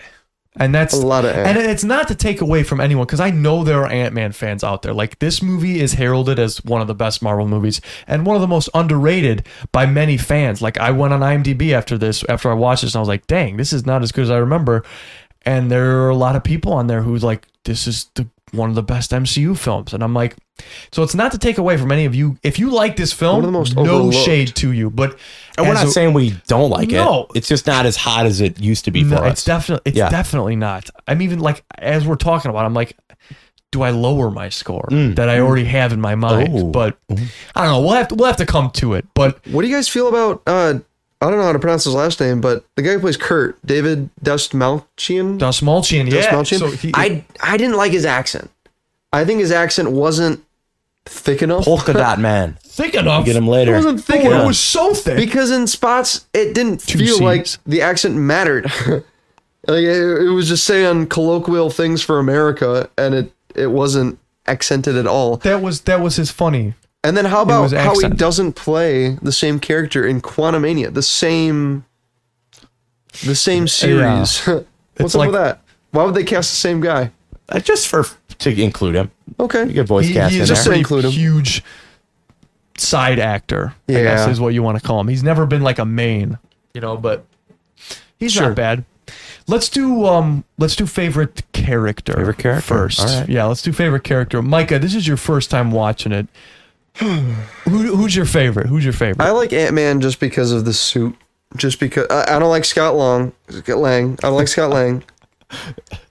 And that's A lot of and it's not to take away from anyone because I know there are Ant Man fans out there. Like this movie is heralded as one of the best Marvel movies and one of the most underrated by many fans. Like I went on IMDb after this, after I watched this, and I was like, "Dang, this is not as good as I remember." And there are a lot of people on there who's like, "This is the one of the best MCU films," and I'm like, so it's not to take away from any of you. If you like this film, One of the most no overlooked. shade to you, but And we're as not a- saying we don't like No. it. It's just not as hot as it used to be no, for it's us. definitely it's Yeah. definitely not. I'm even like as we're talking about, I'm like, do I lower my score Mm. that I already have in my mind? Oh. But I don't know. We'll have to we'll have to come to it. But What do you guys feel about? uh I don't know how to pronounce his last name, but the guy who plays Kurt, David Dastmalchian. Dust Malchian, yeah. Dastmalchian. So he, I I didn't like his accent. I think his accent wasn't thick enough. Polka (laughs) dot man. thick enough. Get him It later. wasn't thick Oh, enough. it was so thick. because in spots it didn't Two feel like the accent mattered. (laughs) like it, it was just saying colloquial things for America, and it it wasn't accented at all. that was that was his funny. And then how about how he doesn't play the same character in Quantumania, the same the same series? (laughs) What's up like- with that? Why would they cast the same guy? Uh, just for to include him. Okay, You get voice He, cast he in is there. a Include him. huge side actor. I Yeah. guess is what you want to call him. He's never been like a main, you know, but he's Sure. not bad. Let's do um let's do favorite character. Favorite character? first. All right. Yeah, let's do favorite character. Micah, this is your first time watching it. Who, who's your favorite? Who's your favorite? I like Ant Man just because of the suit. Just because I, I don't like Scott Long, Scott Lang. I don't like Scott Lang.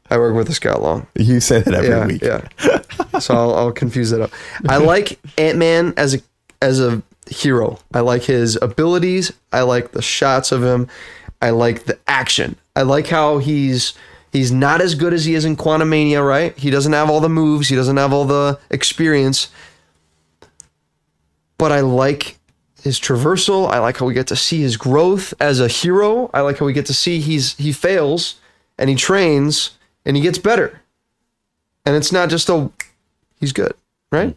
I work with a Scott Long. You say that every yeah, week. Yeah. so I'll, I'll confuse that up. I like Ant Man as a as a hero. I like his abilities. I like the shots of him. I like the action. I like how he's he's not as good as he is in Quantumania, right? He doesn't have all the moves. He doesn't have all the experience. But I like his traversal. I like how we get to see his growth as a hero. I like how we get to see he's he fails and he trains and he gets better and it's not just a he's good, right?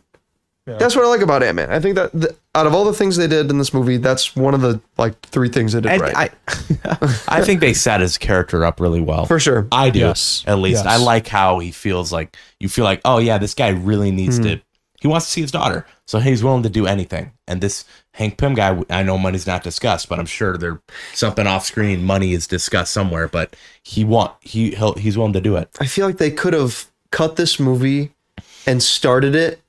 That's what I like about Ant Man. I think that the, out of all the things they did in this movie, that's one of the like three things they did And right. I, (laughs) I think they set his character up really well. For sure. I do. Yes. At least. Yes. I like how he feels like you feel like, oh yeah, this guy really needs Hmm. to he wants to see his daughter. So he's willing to do anything. And this Hank Pym guy, I know money's not discussed, but I'm sure there something off screen, money is discussed somewhere, but he want he he's willing to do it. I feel like they could have cut this movie and started it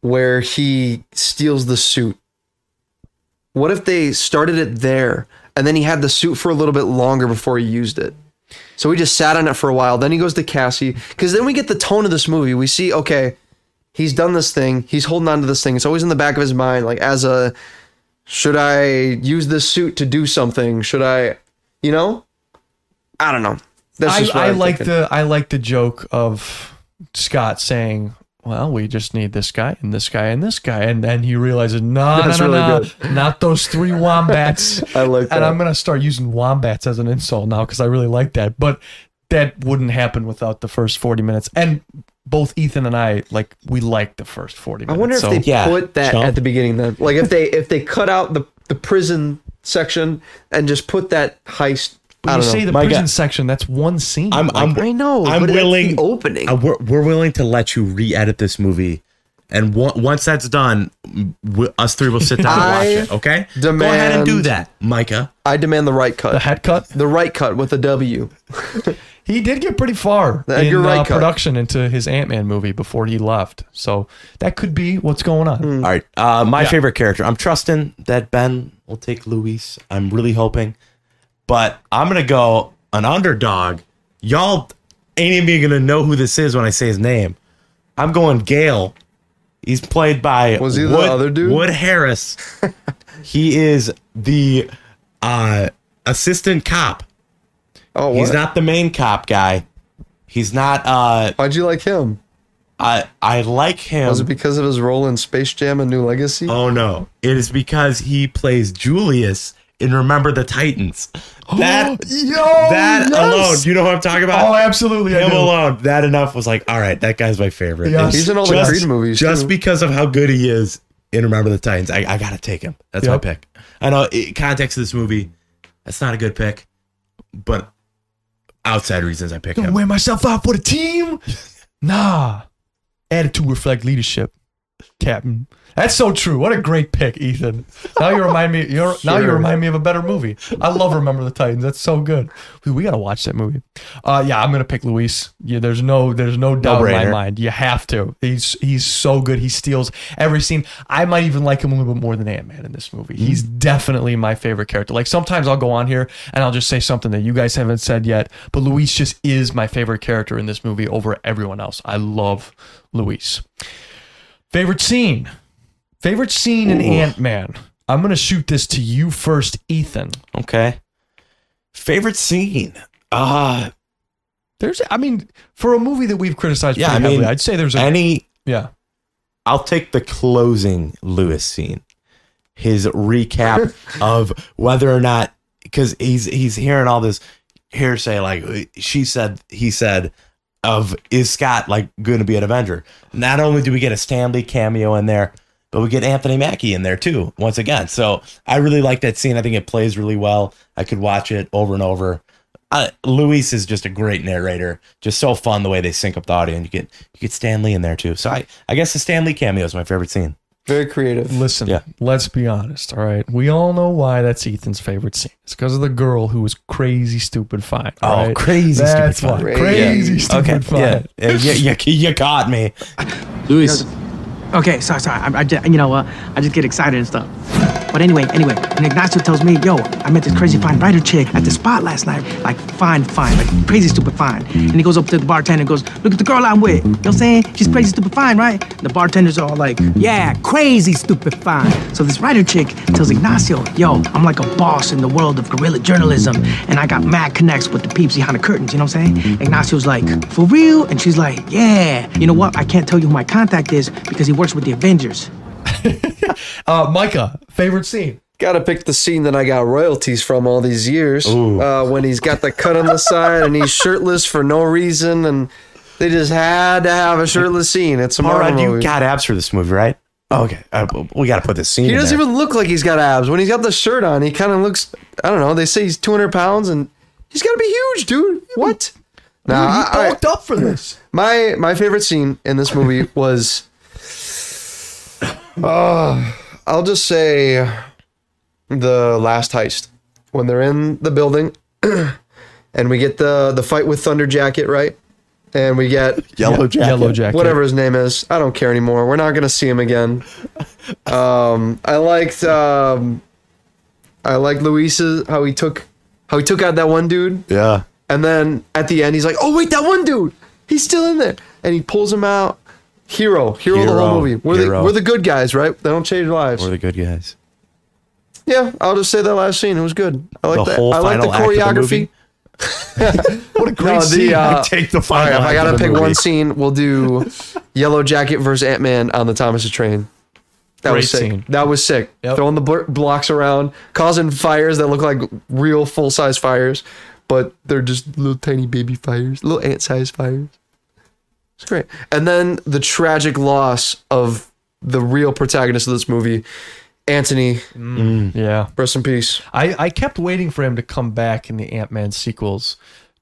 where he steals the suit. What if they started it there and then he had the suit for a little bit longer before he used it? So he just sat on it for a while. Then he goes to Cassie. Because then we get the tone of this movie. We see, okay, he's done this thing. He's holding on to this thing. It's always in the back of his mind, like as a should I use this suit to do something? Should I, you know? I don't know. That's I, just I I'm like thinking. the I like the joke of Scott saying, "Well, we just need this guy and this guy and this guy," and then he realizes, "No, (laughs) That's no, no, really no, not those three wombats." (laughs) I like that. And I'm gonna start using wombats as an insult now because I really like that. But that wouldn't happen without the first 40 minutes. And both Ethan and I like we like the first 40 minutes. I wonder if so- they yeah, put that Chump. at the beginning then. Like if they if they cut out the the prison section and just put that heist. But I you don't say know. the My prison God. section. That's one scene. I'm, I'm, I know, I'm but that's the willing. opening. uh, we're, we're willing to let you re-edit this movie, and on- once that's done, w- us three will sit down and watch (laughs) it. Okay, go ahead and do that, Micah. I demand the right cut. the head cut. The right cut with a W. (laughs) He did get pretty far in Edgar Wright uh, cut. production into his Ant Man movie before he left. So that could be what's going on. Hmm. All right, uh, my Yeah. favorite character. I'm trusting that Ben will take Luis. I'm really hoping, but I'm gonna go an underdog. Y'all ain't even gonna know who this is when I say his name. I'm going Gale. He's played by Was he the Wood, other dude? Wood Harris. (laughs) he is the uh, assistant cop. Oh, what? He's not the main cop guy. He's not. Uh, Why'd you like him? I I like him. Was it because of his role in Space Jam: A New Legacy? Oh no! It is because he plays Julius in Remember the Titans. (gasps) That Yo, that yes! alone, you know what I'm talking about? Oh, absolutely. Him alone, that enough was like, all right, that guy's my favorite. Yes. And He's in all the just- Creed movies, Just too. because of how good he is in Remember the Titans, I, I gotta take him. That's my pick. I know, i context of this movie, that's not a good pick, but outside reasons I pick him. wear myself out for the team? (laughs) Nah. Attitude reflect leadership, Captain. That's so true. What a great pick, Ethan. Now you remind me. You're now you remind me of a better movie. I love Remember the Titans. That's so good. Dude, we gotta watch that movie. Uh, yeah, I'm gonna pick Luis. Yeah, there's no there's no doubt in my mind. You have to. He's he's so good. He steals every scene. I might even like him a little bit more than Ant Man in this movie. He's definitely my favorite character. Like sometimes I'll go on here and I'll just say something that you guys haven't said yet, but Luis just is my favorite character in this movie over everyone else. I love Luis. Favorite scene. Favorite scene in Ant Man. I'm gonna shoot this to you first, Ethan. Okay. Favorite scene? Uh There's, I mean, for a movie that we've criticized Yeah, I mean, heavily, I'd say there's a any yeah. I'll take the closing Luis scene. His recap (laughs) of whether or not because he's he's hearing all this hearsay like she said he said of is Scott like going to be an Avenger? Not only do we get a Stan Lee cameo in there, but we get Anthony Mackie in there too once again. So I really like that scene. I think it plays really well. I could watch it over and over. Uh, Luis is just a great narrator. Just so fun the way they sync up the audio, and you get you get Stan Lee in there too. So I I guess the Stan Lee cameo is my favorite scene. Very creative. Listen, Yeah. let's be honest, all right? We all know why that's Ethan's favorite scene. It's because of the girl who was crazy, stupid, fine. all Oh, right? crazy stupid That's fine. why. Crazy, stupid, fine. yeah, yeah, you, you, you caught me. Luis, Okay, sorry, sorry. I, I just, you know, uh, I just get excited and stuff. But anyway, anyway, when Ignacio tells me, yo, I met this crazy fine writer chick at the spot last night, like fine, fine, like crazy stupid fine. And he goes up to the bartender and goes, look at the girl I'm with. You know what I'm saying? She's crazy stupid fine, right? And the bartender's are all like, yeah, crazy stupid fine. So this writer chick tells Ignacio, yo, I'm like a boss in the world of guerrilla journalism, and I got mad connects with the peeps behind the curtains, you know what I'm saying? Ignacio's like, for real? And she's like, yeah. You know what? I can't tell you who my contact is because he works with the Avengers. (laughs) Uh, Micah, favorite scene. Gotta pick the scene that I got royalties from all these years. Uh, when he's got the cut on the side and he's shirtless for no reason, and they just had to have a shirtless scene. It's a All Marvel right, you movie. got abs for this movie, right? Okay, uh, we got to put this scene. He in doesn't there. even look like he's got abs. When he's got the shirt on, he kind of looks. I don't know. They say he's 200 pounds, and he's got to be huge, dude. What? Nah, you I- I- bulked up for this. my my favorite scene in this movie was. Uh, I'll just say the last heist when they're in the building, (clears throat) and we get the the fight with Thunder Jacket, right? And we get (laughs) Yellow jacket. Yellow jacket. whatever his name is. I don't care anymore. We're not gonna see him again. (laughs) Um, I liked um, I liked Luis's how he took how he took out that one dude, Yeah. and then at the end he's like, "Oh wait, that one dude, he's still in there," and he pulls him out. Hero, hero, of the whole movie. We're the we're the good guys, right? They don't change lives. We're the good guys. yeah, I'll just say that last scene. It was good. I like The that. whole I like the final act of the choreography. movie? (laughs) What a great No, the, scene. uh, I take the All final. right, if I gotta of the pick movie. one scene, we'll do (laughs) Yellow Jacket versus Ant Man on the Thomas Train. That was Great sick. scene. That was sick. Yep. Throwing the bl- blocks around, causing fires that look like real full size fires, but they're just little tiny baby fires, little ant sized fires. It's great. And then the tragic loss of the real protagonist of this movie, Anthony. Mm. yeah. Rest in peace. I, I kept waiting for him to come back in the Ant Man sequels,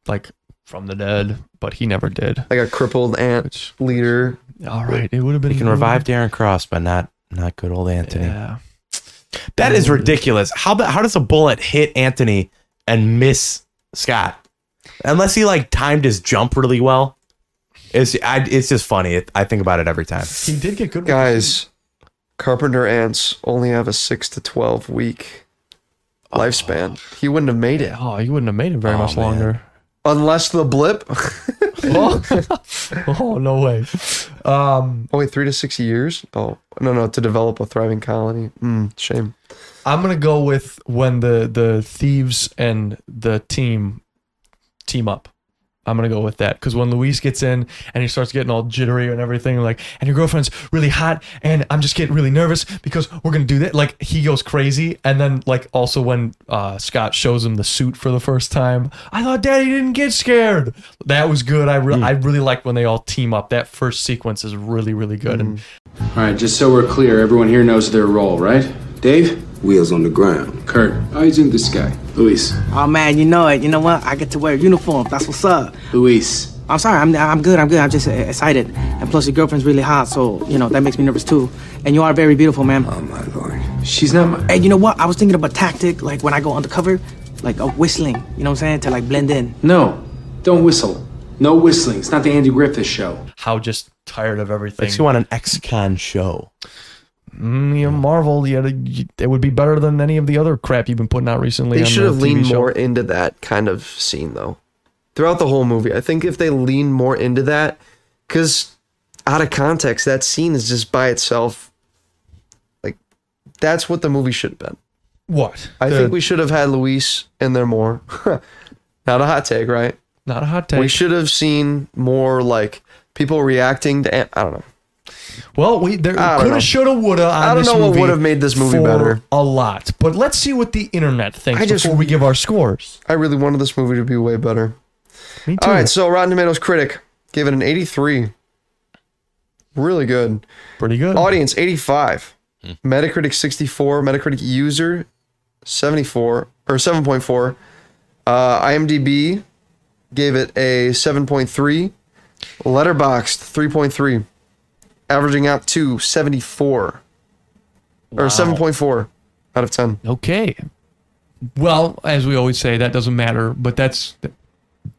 like from the dead, but he never did. Like a crippled ant Which- leader. All right, it would have been. You can revive Darren Cross, but not not good old Anthony. Yeah. That is ridiculous. How the, how does a bullet hit Anthony and miss Scott? Unless he like timed his jump really well. It's I, it's just funny. I think about it every time. He did get good. Guys, carpenter ants only have a six to twelve week lifespan. He wouldn't have made it Oh, he wouldn't have made it very Oh, much man. longer. unless the blip. oh. (laughs) oh, no way. Um, oh wait, three to six years. Oh no, no, to develop a thriving colony. Mm, shame. I'm gonna go with when the the thieves and the team team up. I'm gonna go with that because when Luis gets in and he starts getting all jittery and everything, like, and your girlfriend's really hot, and I'm just getting really nervous because we're gonna do that. Like, he goes crazy, and then like also when uh, Scott shows him the suit for the first time, I thought Daddy didn't get scared. That was good. I re- I really like when they all team up. That first sequence is really really good. And all right, just so we're clear, everyone here knows their role, right? Dave? Wheels on the ground. Kurt, how you doing this guy? Luis. Oh man, you know it. You know what? I get to wear a uniform. That's what's up. Luis. I'm sorry. I'm I'm good. I'm good. I'm just uh, excited. And plus, your girlfriend's really hot, so you know that makes me nervous too. And you are very beautiful, ma'am. Oh my lord. She's not my. Hey, you know what? I was thinking of a tactic, like when I go undercover, like a whistling. You know what I'm saying? To like blend in. No, don't whistle. No whistling. It's not the Andy Griffith show. How just tired of everything. Makes you want an ex-con show. Mm, you know, Marvel, you- it would be better than any of the other crap you've been putting out recently. They should the have TV leaned show. more into that kind of scene though. Throughout the whole movie, I think if they lean more into that, because out of context, that scene is just by itself. Like, that's what the movie should have been. What? I The- think we should have had Luis in there more. (laughs) Not a hot take, right? not a hot take. We should have seen more like people reacting to. I don't know. Well, we there coulda, know. shoulda, woulda. On I don't this know what would have made this movie for better. A lot, but let's see what the internet thinks I just- before we give our scores. I really wanted this movie to be way better. Me too. All right, so Rotten Tomatoes critic gave it an 83. Really good. pretty good. Audience 85. Metacritic 64. Metacritic user 74 or 7.4. Uh, IMDb gave it a 7.3. Letterboxd 3.3. Averaging out to 74 or 7.4 out of 10. Okay. Well, as we always say, that doesn't matter, but that's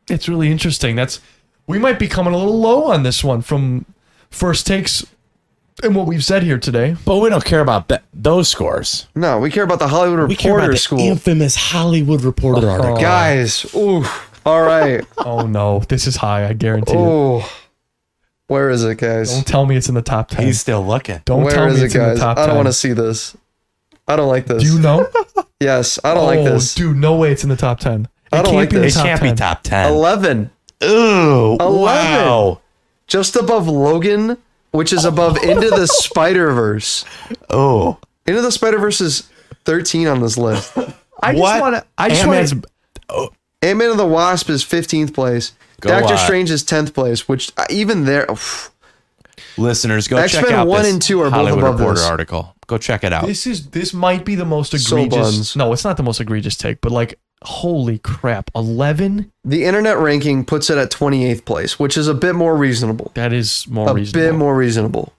it's really interesting. That's we might be coming a little low on this one from first takes and what we've said here today. But we don't care about that, those scores. No, we care about the Hollywood We care Reporter about the School. infamous Hollywood Reporter oh. article. Guys, ooh, all right. (laughs) Oh no, this is high. I guarantee you. Oh, where is it, guys? Don't tell me it's in the top ten. He's still looking. Don't Where tell is me it, it's in the guys? top I don't want to see this. I don't like this. Do you know? (laughs) yes, I don't like oh, this. dude, no way it's in the top ten. It I don't like be in the this. It can't 10. be top 10. Eleven, Ooh. Eleven. Wow. just above Logan, which is above Into the (laughs) Spider Verse. Oh. Into the Spider Verse is thirteen on this list. I just want to. I just Ant-Man's- want. Oh. Ant Man and the Wasp is fifteenth place. Go Doctor on. Strange is tenth place, which uh, even there, oof, Listeners, go X-Men check out 1 this and 2 are both Hollywood above Reporter this. article. Go check it out. This is this might be the most Soul egregious. buns. No, it's not the most egregious take, but like, holy crap, eleven. the internet ranking puts it at twenty eighth place, which is a bit more reasonable. That is more A reasonable. bit more reasonable.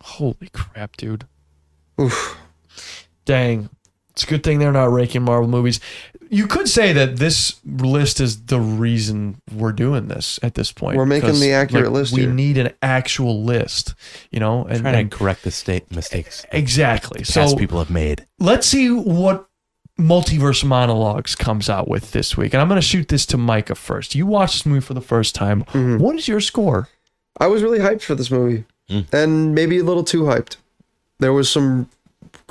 Holy crap, dude. Oof. Dang. It's a good thing they're not ranking Marvel movies. You could say that this list is the reason we're doing this at this point. We're making 'cause, the accurate list We here. need an actual list, you know, and, trying and to correct the state mistakes exactly. past So people have made. let's see what multiverse monologues comes out with this week, and I'm going to shoot this to Micah first. You watched this movie for the first time. Mm-hmm. What is your score? I was really hyped for this movie, and maybe a little too hyped. There was some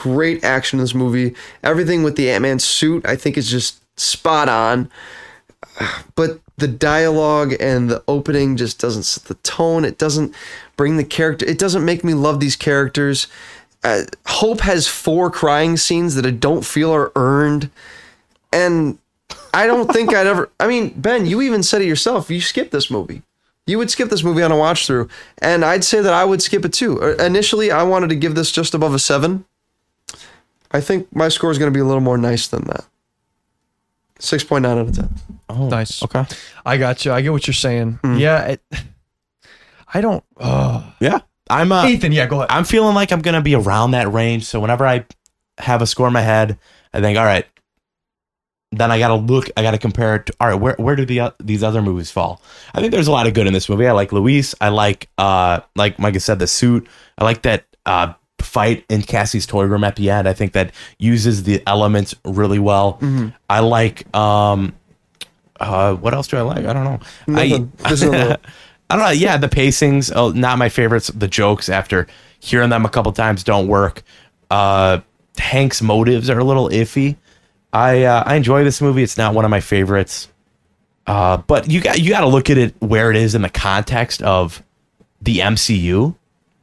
great action in this movie. Everything with the Ant Man suit, I think, is just spot on. But the dialogue and the opening just doesn't set the tone. It doesn't bring the character. It doesn't make me love these characters. Uh, Hope has four crying scenes that I don't feel are earned, and I don't think I'd ever. I mean, Ben, you even said it yourself. You skipped this movie. You would skip this movie on a watch through, and I'd say that I would skip it too. Uh, Initially, I wanted to give this just above a seven. I think my score is going to be a little more nice than that. Six point nine out of ten. Oh, Nice. Okay. I got you. I get what you're saying. Hmm. Yeah. It, I don't. Oh. Yeah. I'm uh, Ethan, yeah, go ahead. I'm feeling like I'm gonna be around that range. So whenever I have a score in my head, I think, all right. Then I gotta look. I gotta compare it. To, all right, where where do the o- these other movies fall? I think there's a lot of good in this movie. I like Luis. I like uh like Micah said the suit. I like that uh fight in Cassie's toy room at the end. I think that uses the elements really well. I like um uh what else do I like? I don't know. Nothing. (laughs) I, I don't know. Yeah, the pacings, oh, not my favorites. The jokes after hearing them a couple times don't work. Uh, Hank's motives are a little iffy. I uh, I enjoy this movie. It's not one of my favorites. Uh, but you got you got to look at it where it is in the context of the MCU.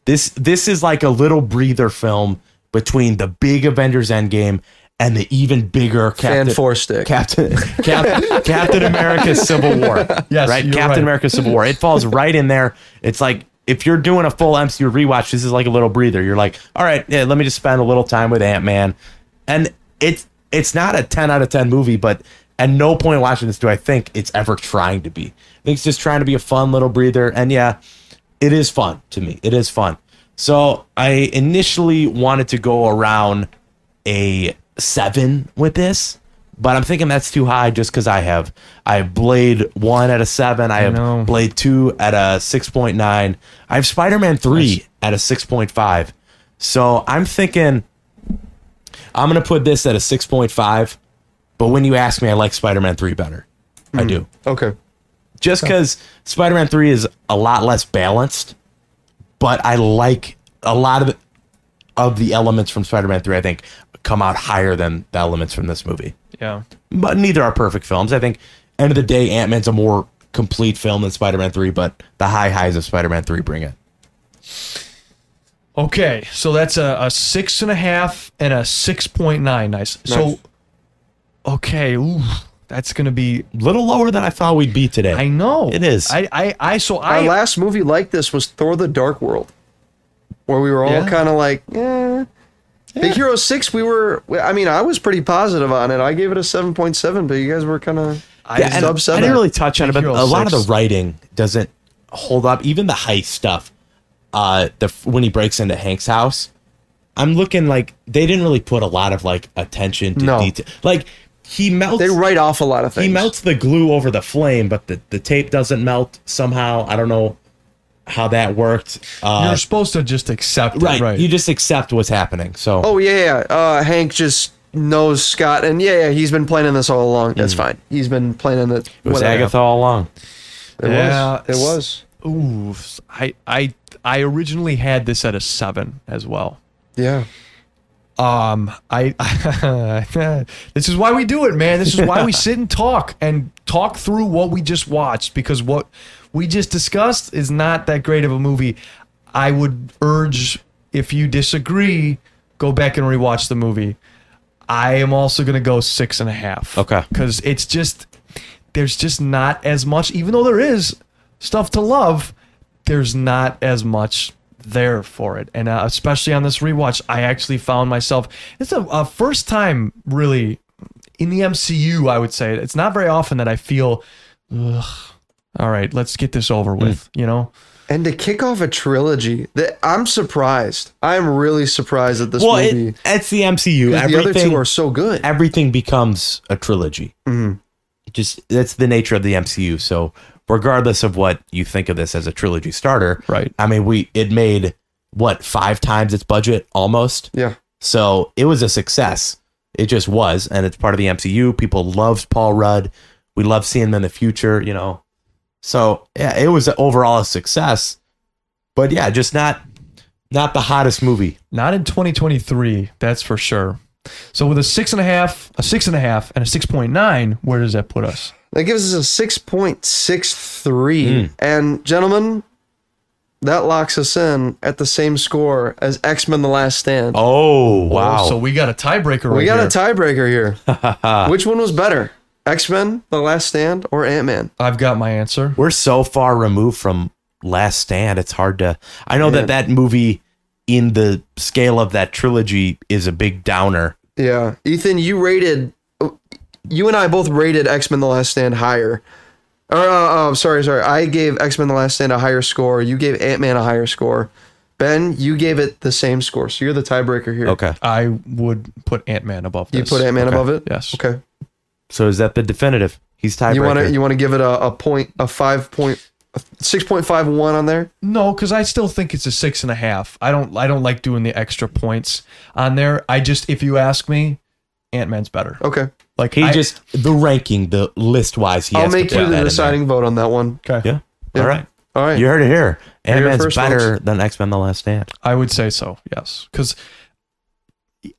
This this is like a little breather film between the big Avengers Endgame and the even bigger Fan Captain four stick. Captain (laughs) Captain, Captain America Civil War. (laughs) Yes, right. Captain right. America Civil War. It falls right in there. It's like if you're doing a full MCU rewatch, this is like a little breather. You're like, all right, yeah, let me just spend a little time with Ant Man, and it's it's not a ten out of ten movie, but at no point watching this do I think it's ever trying to be. I think it's just trying to be a fun little breather, and yeah, it is fun to me. It is fun. So I initially wanted to go around a seven with this, but I'm thinking that's too high just because I have I have Blade one at a seven, I have know. Blade two at a six point nine, I have Spider Man three at a six point five. So I'm thinking I'm gonna put this at a six point five, but when you ask me, I like Spider Man three better. I hmm. do Okay. Just because Spider Man 3 is a lot less balanced, but I like a lot of the, of the elements from Spider Man 3, I think, come out higher than the elements from this movie. Yeah. But neither are perfect films. I think, end of the day, Ant Man's a more complete film than Spider Man 3, but the high highs of Spider Man 3 bring it. Okay, so that's a, a six and a half and a six point nine. Nice. So, okay, ooh, that's gonna be. A little lower than I thought we'd be today. I know It is. I, I, I. So Our I. last movie like this was Thor: The Dark World, where we were all Yeah. kind of like, eh. Big Hero Six. We were. I mean, I was pretty positive on it. I gave it a seven point seven, but you guys were kind of. I, and sub I didn't really touch on it, but Hero a lot of the writing doesn't hold up. Even the heist stuff, uh, the when he breaks into Hank's house, I'm looking like they didn't really put a lot of like attention to No. detail. Like he melts, They write off a lot of things. he melts the glue over the flame, but the, the tape doesn't melt somehow. I don't know how that worked. Uh, you're supposed to just accept it, right, right? you just accept what's happening. So Oh yeah, yeah. Uh, Hank just knows Scott, and yeah, yeah. He's been planning this all along. That's fine. He's been planning it. it was whatever. Agatha all along. It Yeah, was. It was. Ooh, I, I, I originally had this at a seven as well. Yeah. Um, I, (laughs) this is why we do it, man. This is why we (laughs) sit and talk and talk through what we just watched because what we just discussed is not that great of a movie. I would urge if you disagree, go back and rewatch the movie. I am also gonna go six and a half. Okay. because it's just there's just not as much, even though there is stuff to love. There's not as much there for it, and uh, especially on this rewatch, I actually found myself. It's a, a first time really in the MCU. I would say it's not very often that I feel. Ugh, all right, let's get this over with. You know, And to kick off a trilogy, that I'm surprised. I'm really surprised at this Well, movie. it, it's the MCU. 'Cause the other two are so good. everything becomes a trilogy. Just that's the nature of the MCU. So regardless of what you think of this as a trilogy starter, Right. I mean, we it made what five times its budget almost. Yeah. So it was a success. It just was, and it's part of the MCU. People loved Paul Rudd. We love seeing him in the future. You know, so yeah, it was overall a success. But yeah, just not not the hottest movie. not in 2023, that's for sure. So with a six and a half, a six and a half, and a six point nine, where does that put us? That gives us a 6.63. Hmm. And gentlemen, that locks us in at the same score as X-Men The Last Stand. Oh wow! Oh, so we got a tiebreaker right we got here. a tiebreaker here. (laughs) Which one was better? X-Men The Last Stand or Ant-Man? I've got my answer. we're so far removed from Last Stand. It's hard to. I know Yeah. that that movie, in the scale of that trilogy, is a big downer. Yeah. Ethan, you rated you and I both rated X-Men The Last Stand higher. Or uh, uh, sorry, sorry. I gave X-Men The Last Stand a higher score. You gave Ant-Man a higher score. Ben, you gave it the same score. So you're the tiebreaker here. Okay, I would put Ant Man above this. You put Ant-Man Okay. above it? Yes. Okay. so is that the definitive? He's tiebreaker. You want to you want to give it a, a point a five point six point five one on there? No, because I still think it's a six and a half. I don't. I don't like doing the extra points on there. I just, if you ask me, Ant Man's better. Okay. Like he I- just the ranking, the list wise. He I'll has make put you the deciding vote on that one. Okay. there. Yeah. All right. All right. You heard it here. Here Ant Man's better folks. than X Men: The Last Stand. I would say so. Yes, because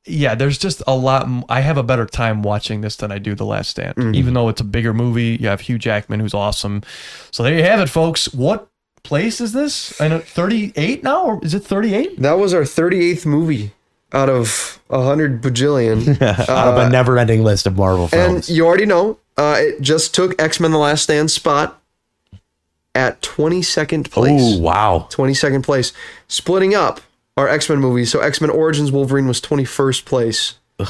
yeah, there's just a lot. I have a better time watching this than I do The Last Stand. Mm-hmm. Even though it's a bigger movie, you have Hugh Jackman, who's awesome. So there you have it, folks. What place is this? I know 38 now, or is it 38? That was our 38th movie out of a hundred bajillion. (laughs) Out of a never ending list of Marvel Uh, and you already know, uh, it just took X-Men The Last Stand spot at 22nd place. Oh wow. 22nd place. Splitting up our X-Men movies. So X-Men Origins Wolverine was 21st place. and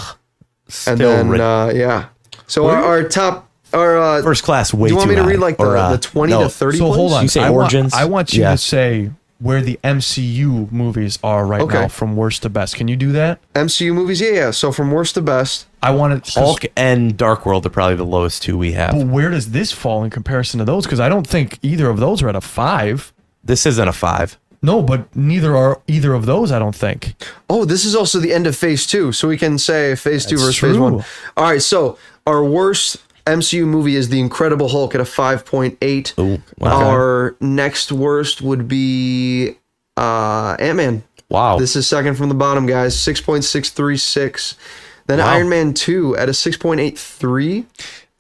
Still then ri- uh, yeah. So our, our top our uh, First class way Do you want me to high. read like the, Or, uh, the twenty no. to thirty? So hold on. You say I want- origins? I want you Yeah. to say where the MCU movies are right Okay. now from worst to best. Can you do that? MCU movies. Yeah, yeah. So from worst to best. I want to. Hulk and Dark World are probably the lowest two we have. But where does this fall in comparison to those? Because I don't think either of those are at a five. This isn't a five. No, but neither are either of those. I don't think. Oh, this is also the end of phase two, so we can say phase two That's versus phase one. All right, so our worst MCU movie is The Incredible Hulk at a five point eight. Ooh, wow. Our next worst would be uh, Ant Man. Wow. This is second from the bottom, guys. Six point six three six. Then Wow. Iron Man two at a six point eight three.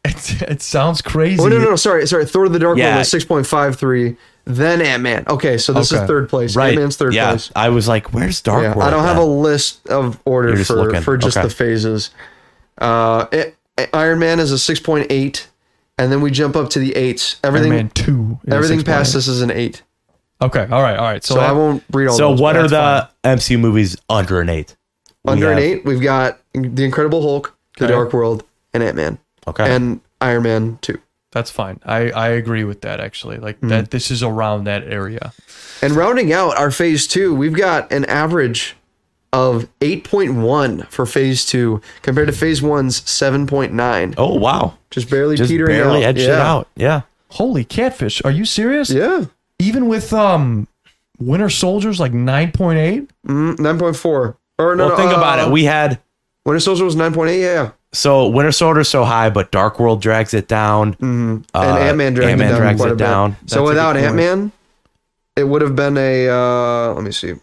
It, it sounds crazy. Oh no, no, no, sorry, sorry. Thor: The Dark Yeah. World at six point five three. Then Ant Man. Okay, so this Okay. is third place. right. Ant Man's third yeah. place. I was like, where's Dark Yeah, World? I don't have at? a list of order You're just for looking. for just Okay. the phases. Uh, it- Iron Man is a six point eight, and then we jump up to the eights. Iron Everything Man two. is everything 6.8. past this is an eight. Okay. All right. All right. So, So I won't read all. So those, what but are that's the fine. MCU movies under an eight? We under an have- eight? We've got the Incredible Hulk, The Okay. Dark World, and Ant Man, Okay. and Iron Man two. That's fine. I, I agree with that actually. Like that mm-hmm. this is around that area. And rounding out our phase two, we've got an average of 8.1 for phase two compared to phase one's 7.9. oh wow. Just barely Just petering barely out. edged yeah. it out. Yeah. Holy catfish. Are you serious? Yeah. Even with um Winter Soldiers like 9.8? Mm, 9.4. Or no, Well, no, think about uh, it. We had Winter Soldier was 9.8, yeah. yeah. so Winter Soldier's so high, but Dark World drags it down. Mm-hmm. Uh, and Ant Man dragged Ant-Man it down drags quite it a bit. down. So without good. Ant Man, it would have been a. Uh, let me see.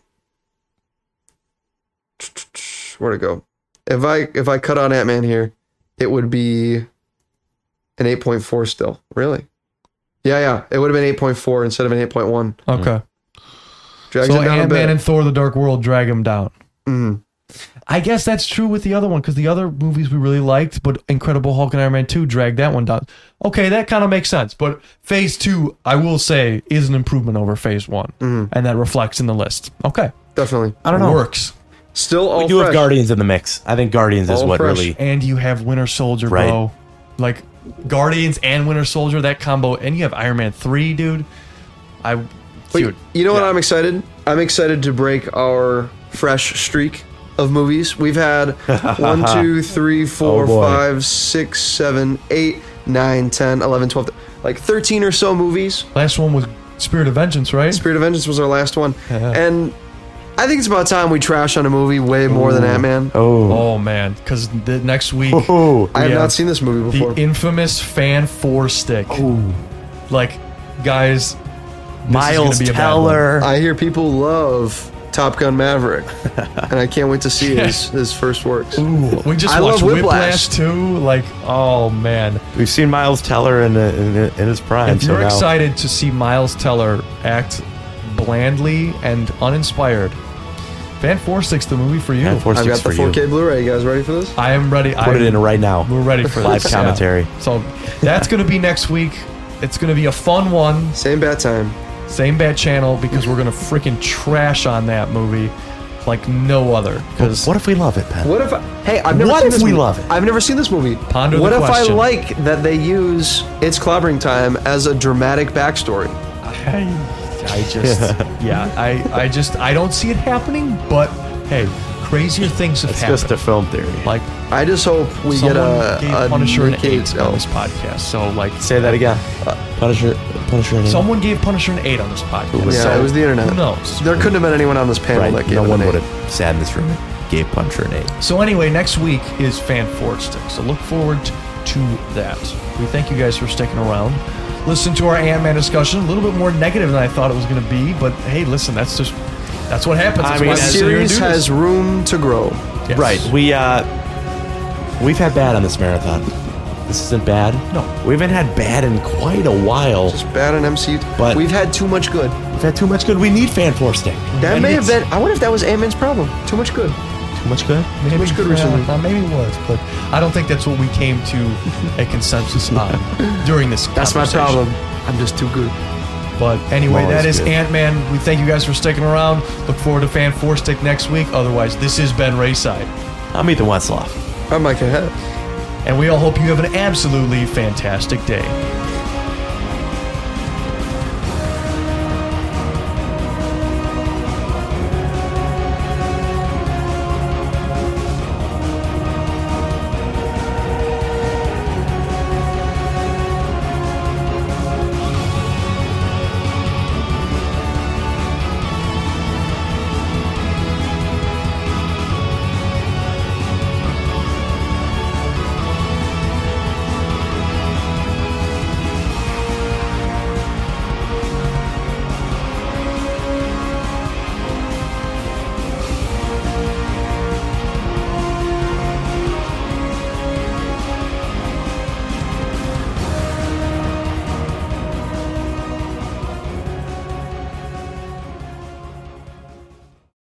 Where'd it go? If I if I cut on Ant Man here, it would be an eight point four still. Really? Yeah, yeah. It would have been eight point four instead of an eight point one. Okay. Drags so down Ant a Man and Thor the Dark World drag him down. Mhm. I guess that's true with the other one because the other movies we really liked, but Incredible Hulk and Iron Man 2 dragged that one down. Okay, that kind of makes sense. But phase two, I will say, is an improvement over phase one. Mm-hmm. And that reflects in the list. Okay. Definitely. I don't know. Works. Still all We do have. Guardians in the mix. I think Guardians is All what fresh. really. And you have Winter Soldier, Right. bro. Like Guardians and Winter Soldier, that combo. And you have Iron Man 3, dude. I. But Dude. you know what. I'm excited? I'm excited to break our fresh streak of movies. We've had (laughs) one, two, three, four, Oh, boy. five, six, seven, eight, nine, 10, 11, 12, like 13 or so movies. Last one was Spirit of Vengeance, right? Spirit of Vengeance was our last one. (laughs) And I think it's about time we trash on a movie way more than Ant Man. Oh. Oh, man. Because the next week. Oh. I have yeah. not seen this movie before. the infamous fan four stick. Like, guys, this is Miles gonna be a bad one. Teller. I hear people love Top Gun Maverick, (laughs) and I can't wait to see his, his first works. We just I watched love Whiplash. Whiplash. too. Like, oh man! We've seen Miles Teller in, in, in his prime. If so you're now, excited to see Miles Teller act blandly and uninspired, Fan Four Six, the movie for you. Fan Four I've got Sticks the for 4K you. Blu-ray. You guys ready for this? I am ready. Put it in right now. We're ready for Live this, yeah. commentary. So that's gonna be next week. It's gonna be a fun one. Same bad time. Same bad channel because we're gonna freaking trash on that movie like no other. Because What if we love it, Penn? What if? I, hey, I've never What seen if this we movie. love it? I've never seen this movie. Ponder the what if question. I like that they use it's clobbering time as a dramatic backstory? I, I just, (laughs) yeah, I, I just, I don't see it happening. But hey, crazier things have happened. It's happened. just a film theory. like I just hope we someone get a, gave a Punisher an Nick eight Cage- on this podcast. So like, Say that again. Uh, Punisher. Punisher. and- someone gave Punisher an eight on this podcast. Yeah, so it was the internet. Who knows? There couldn't have been anyone on this panel Right. that gave No it one an would eight. have sat in this room and gave Punisher an eight. So anyway, next week is Fan Forge Stick. So look forward to that. We thank you guys for sticking around. Listen to our Ant-Man discussion. A little bit more negative than I thought it was going to be, but hey, listen, that's just that's what happens. I That's mean, The we as sit here and series has room to grow. Yes. Right. We uh we've had bad on this marathon. This isn't bad. No. We haven't had bad in quite a while. Just bad on MCU. But- we've had too much good. We've had too much good. We need fan force stick. That And may have been. I wonder if that was Ant Man's problem. Too much good. Too much good. Maybe, much good yeah, recently. uh, maybe it was, but I don't think that's what we came to a (laughs) consensus on during this. That's my problem. I'm just too good. But anyway, that's good. Ant Man. We thank you guys for sticking around. Look forward to Fan Four Stick next week. Otherwise, this is Ben Rayside. I'm Ethan Westloff. I'm Micah Head. And we all hope you have an absolutely fantastic day.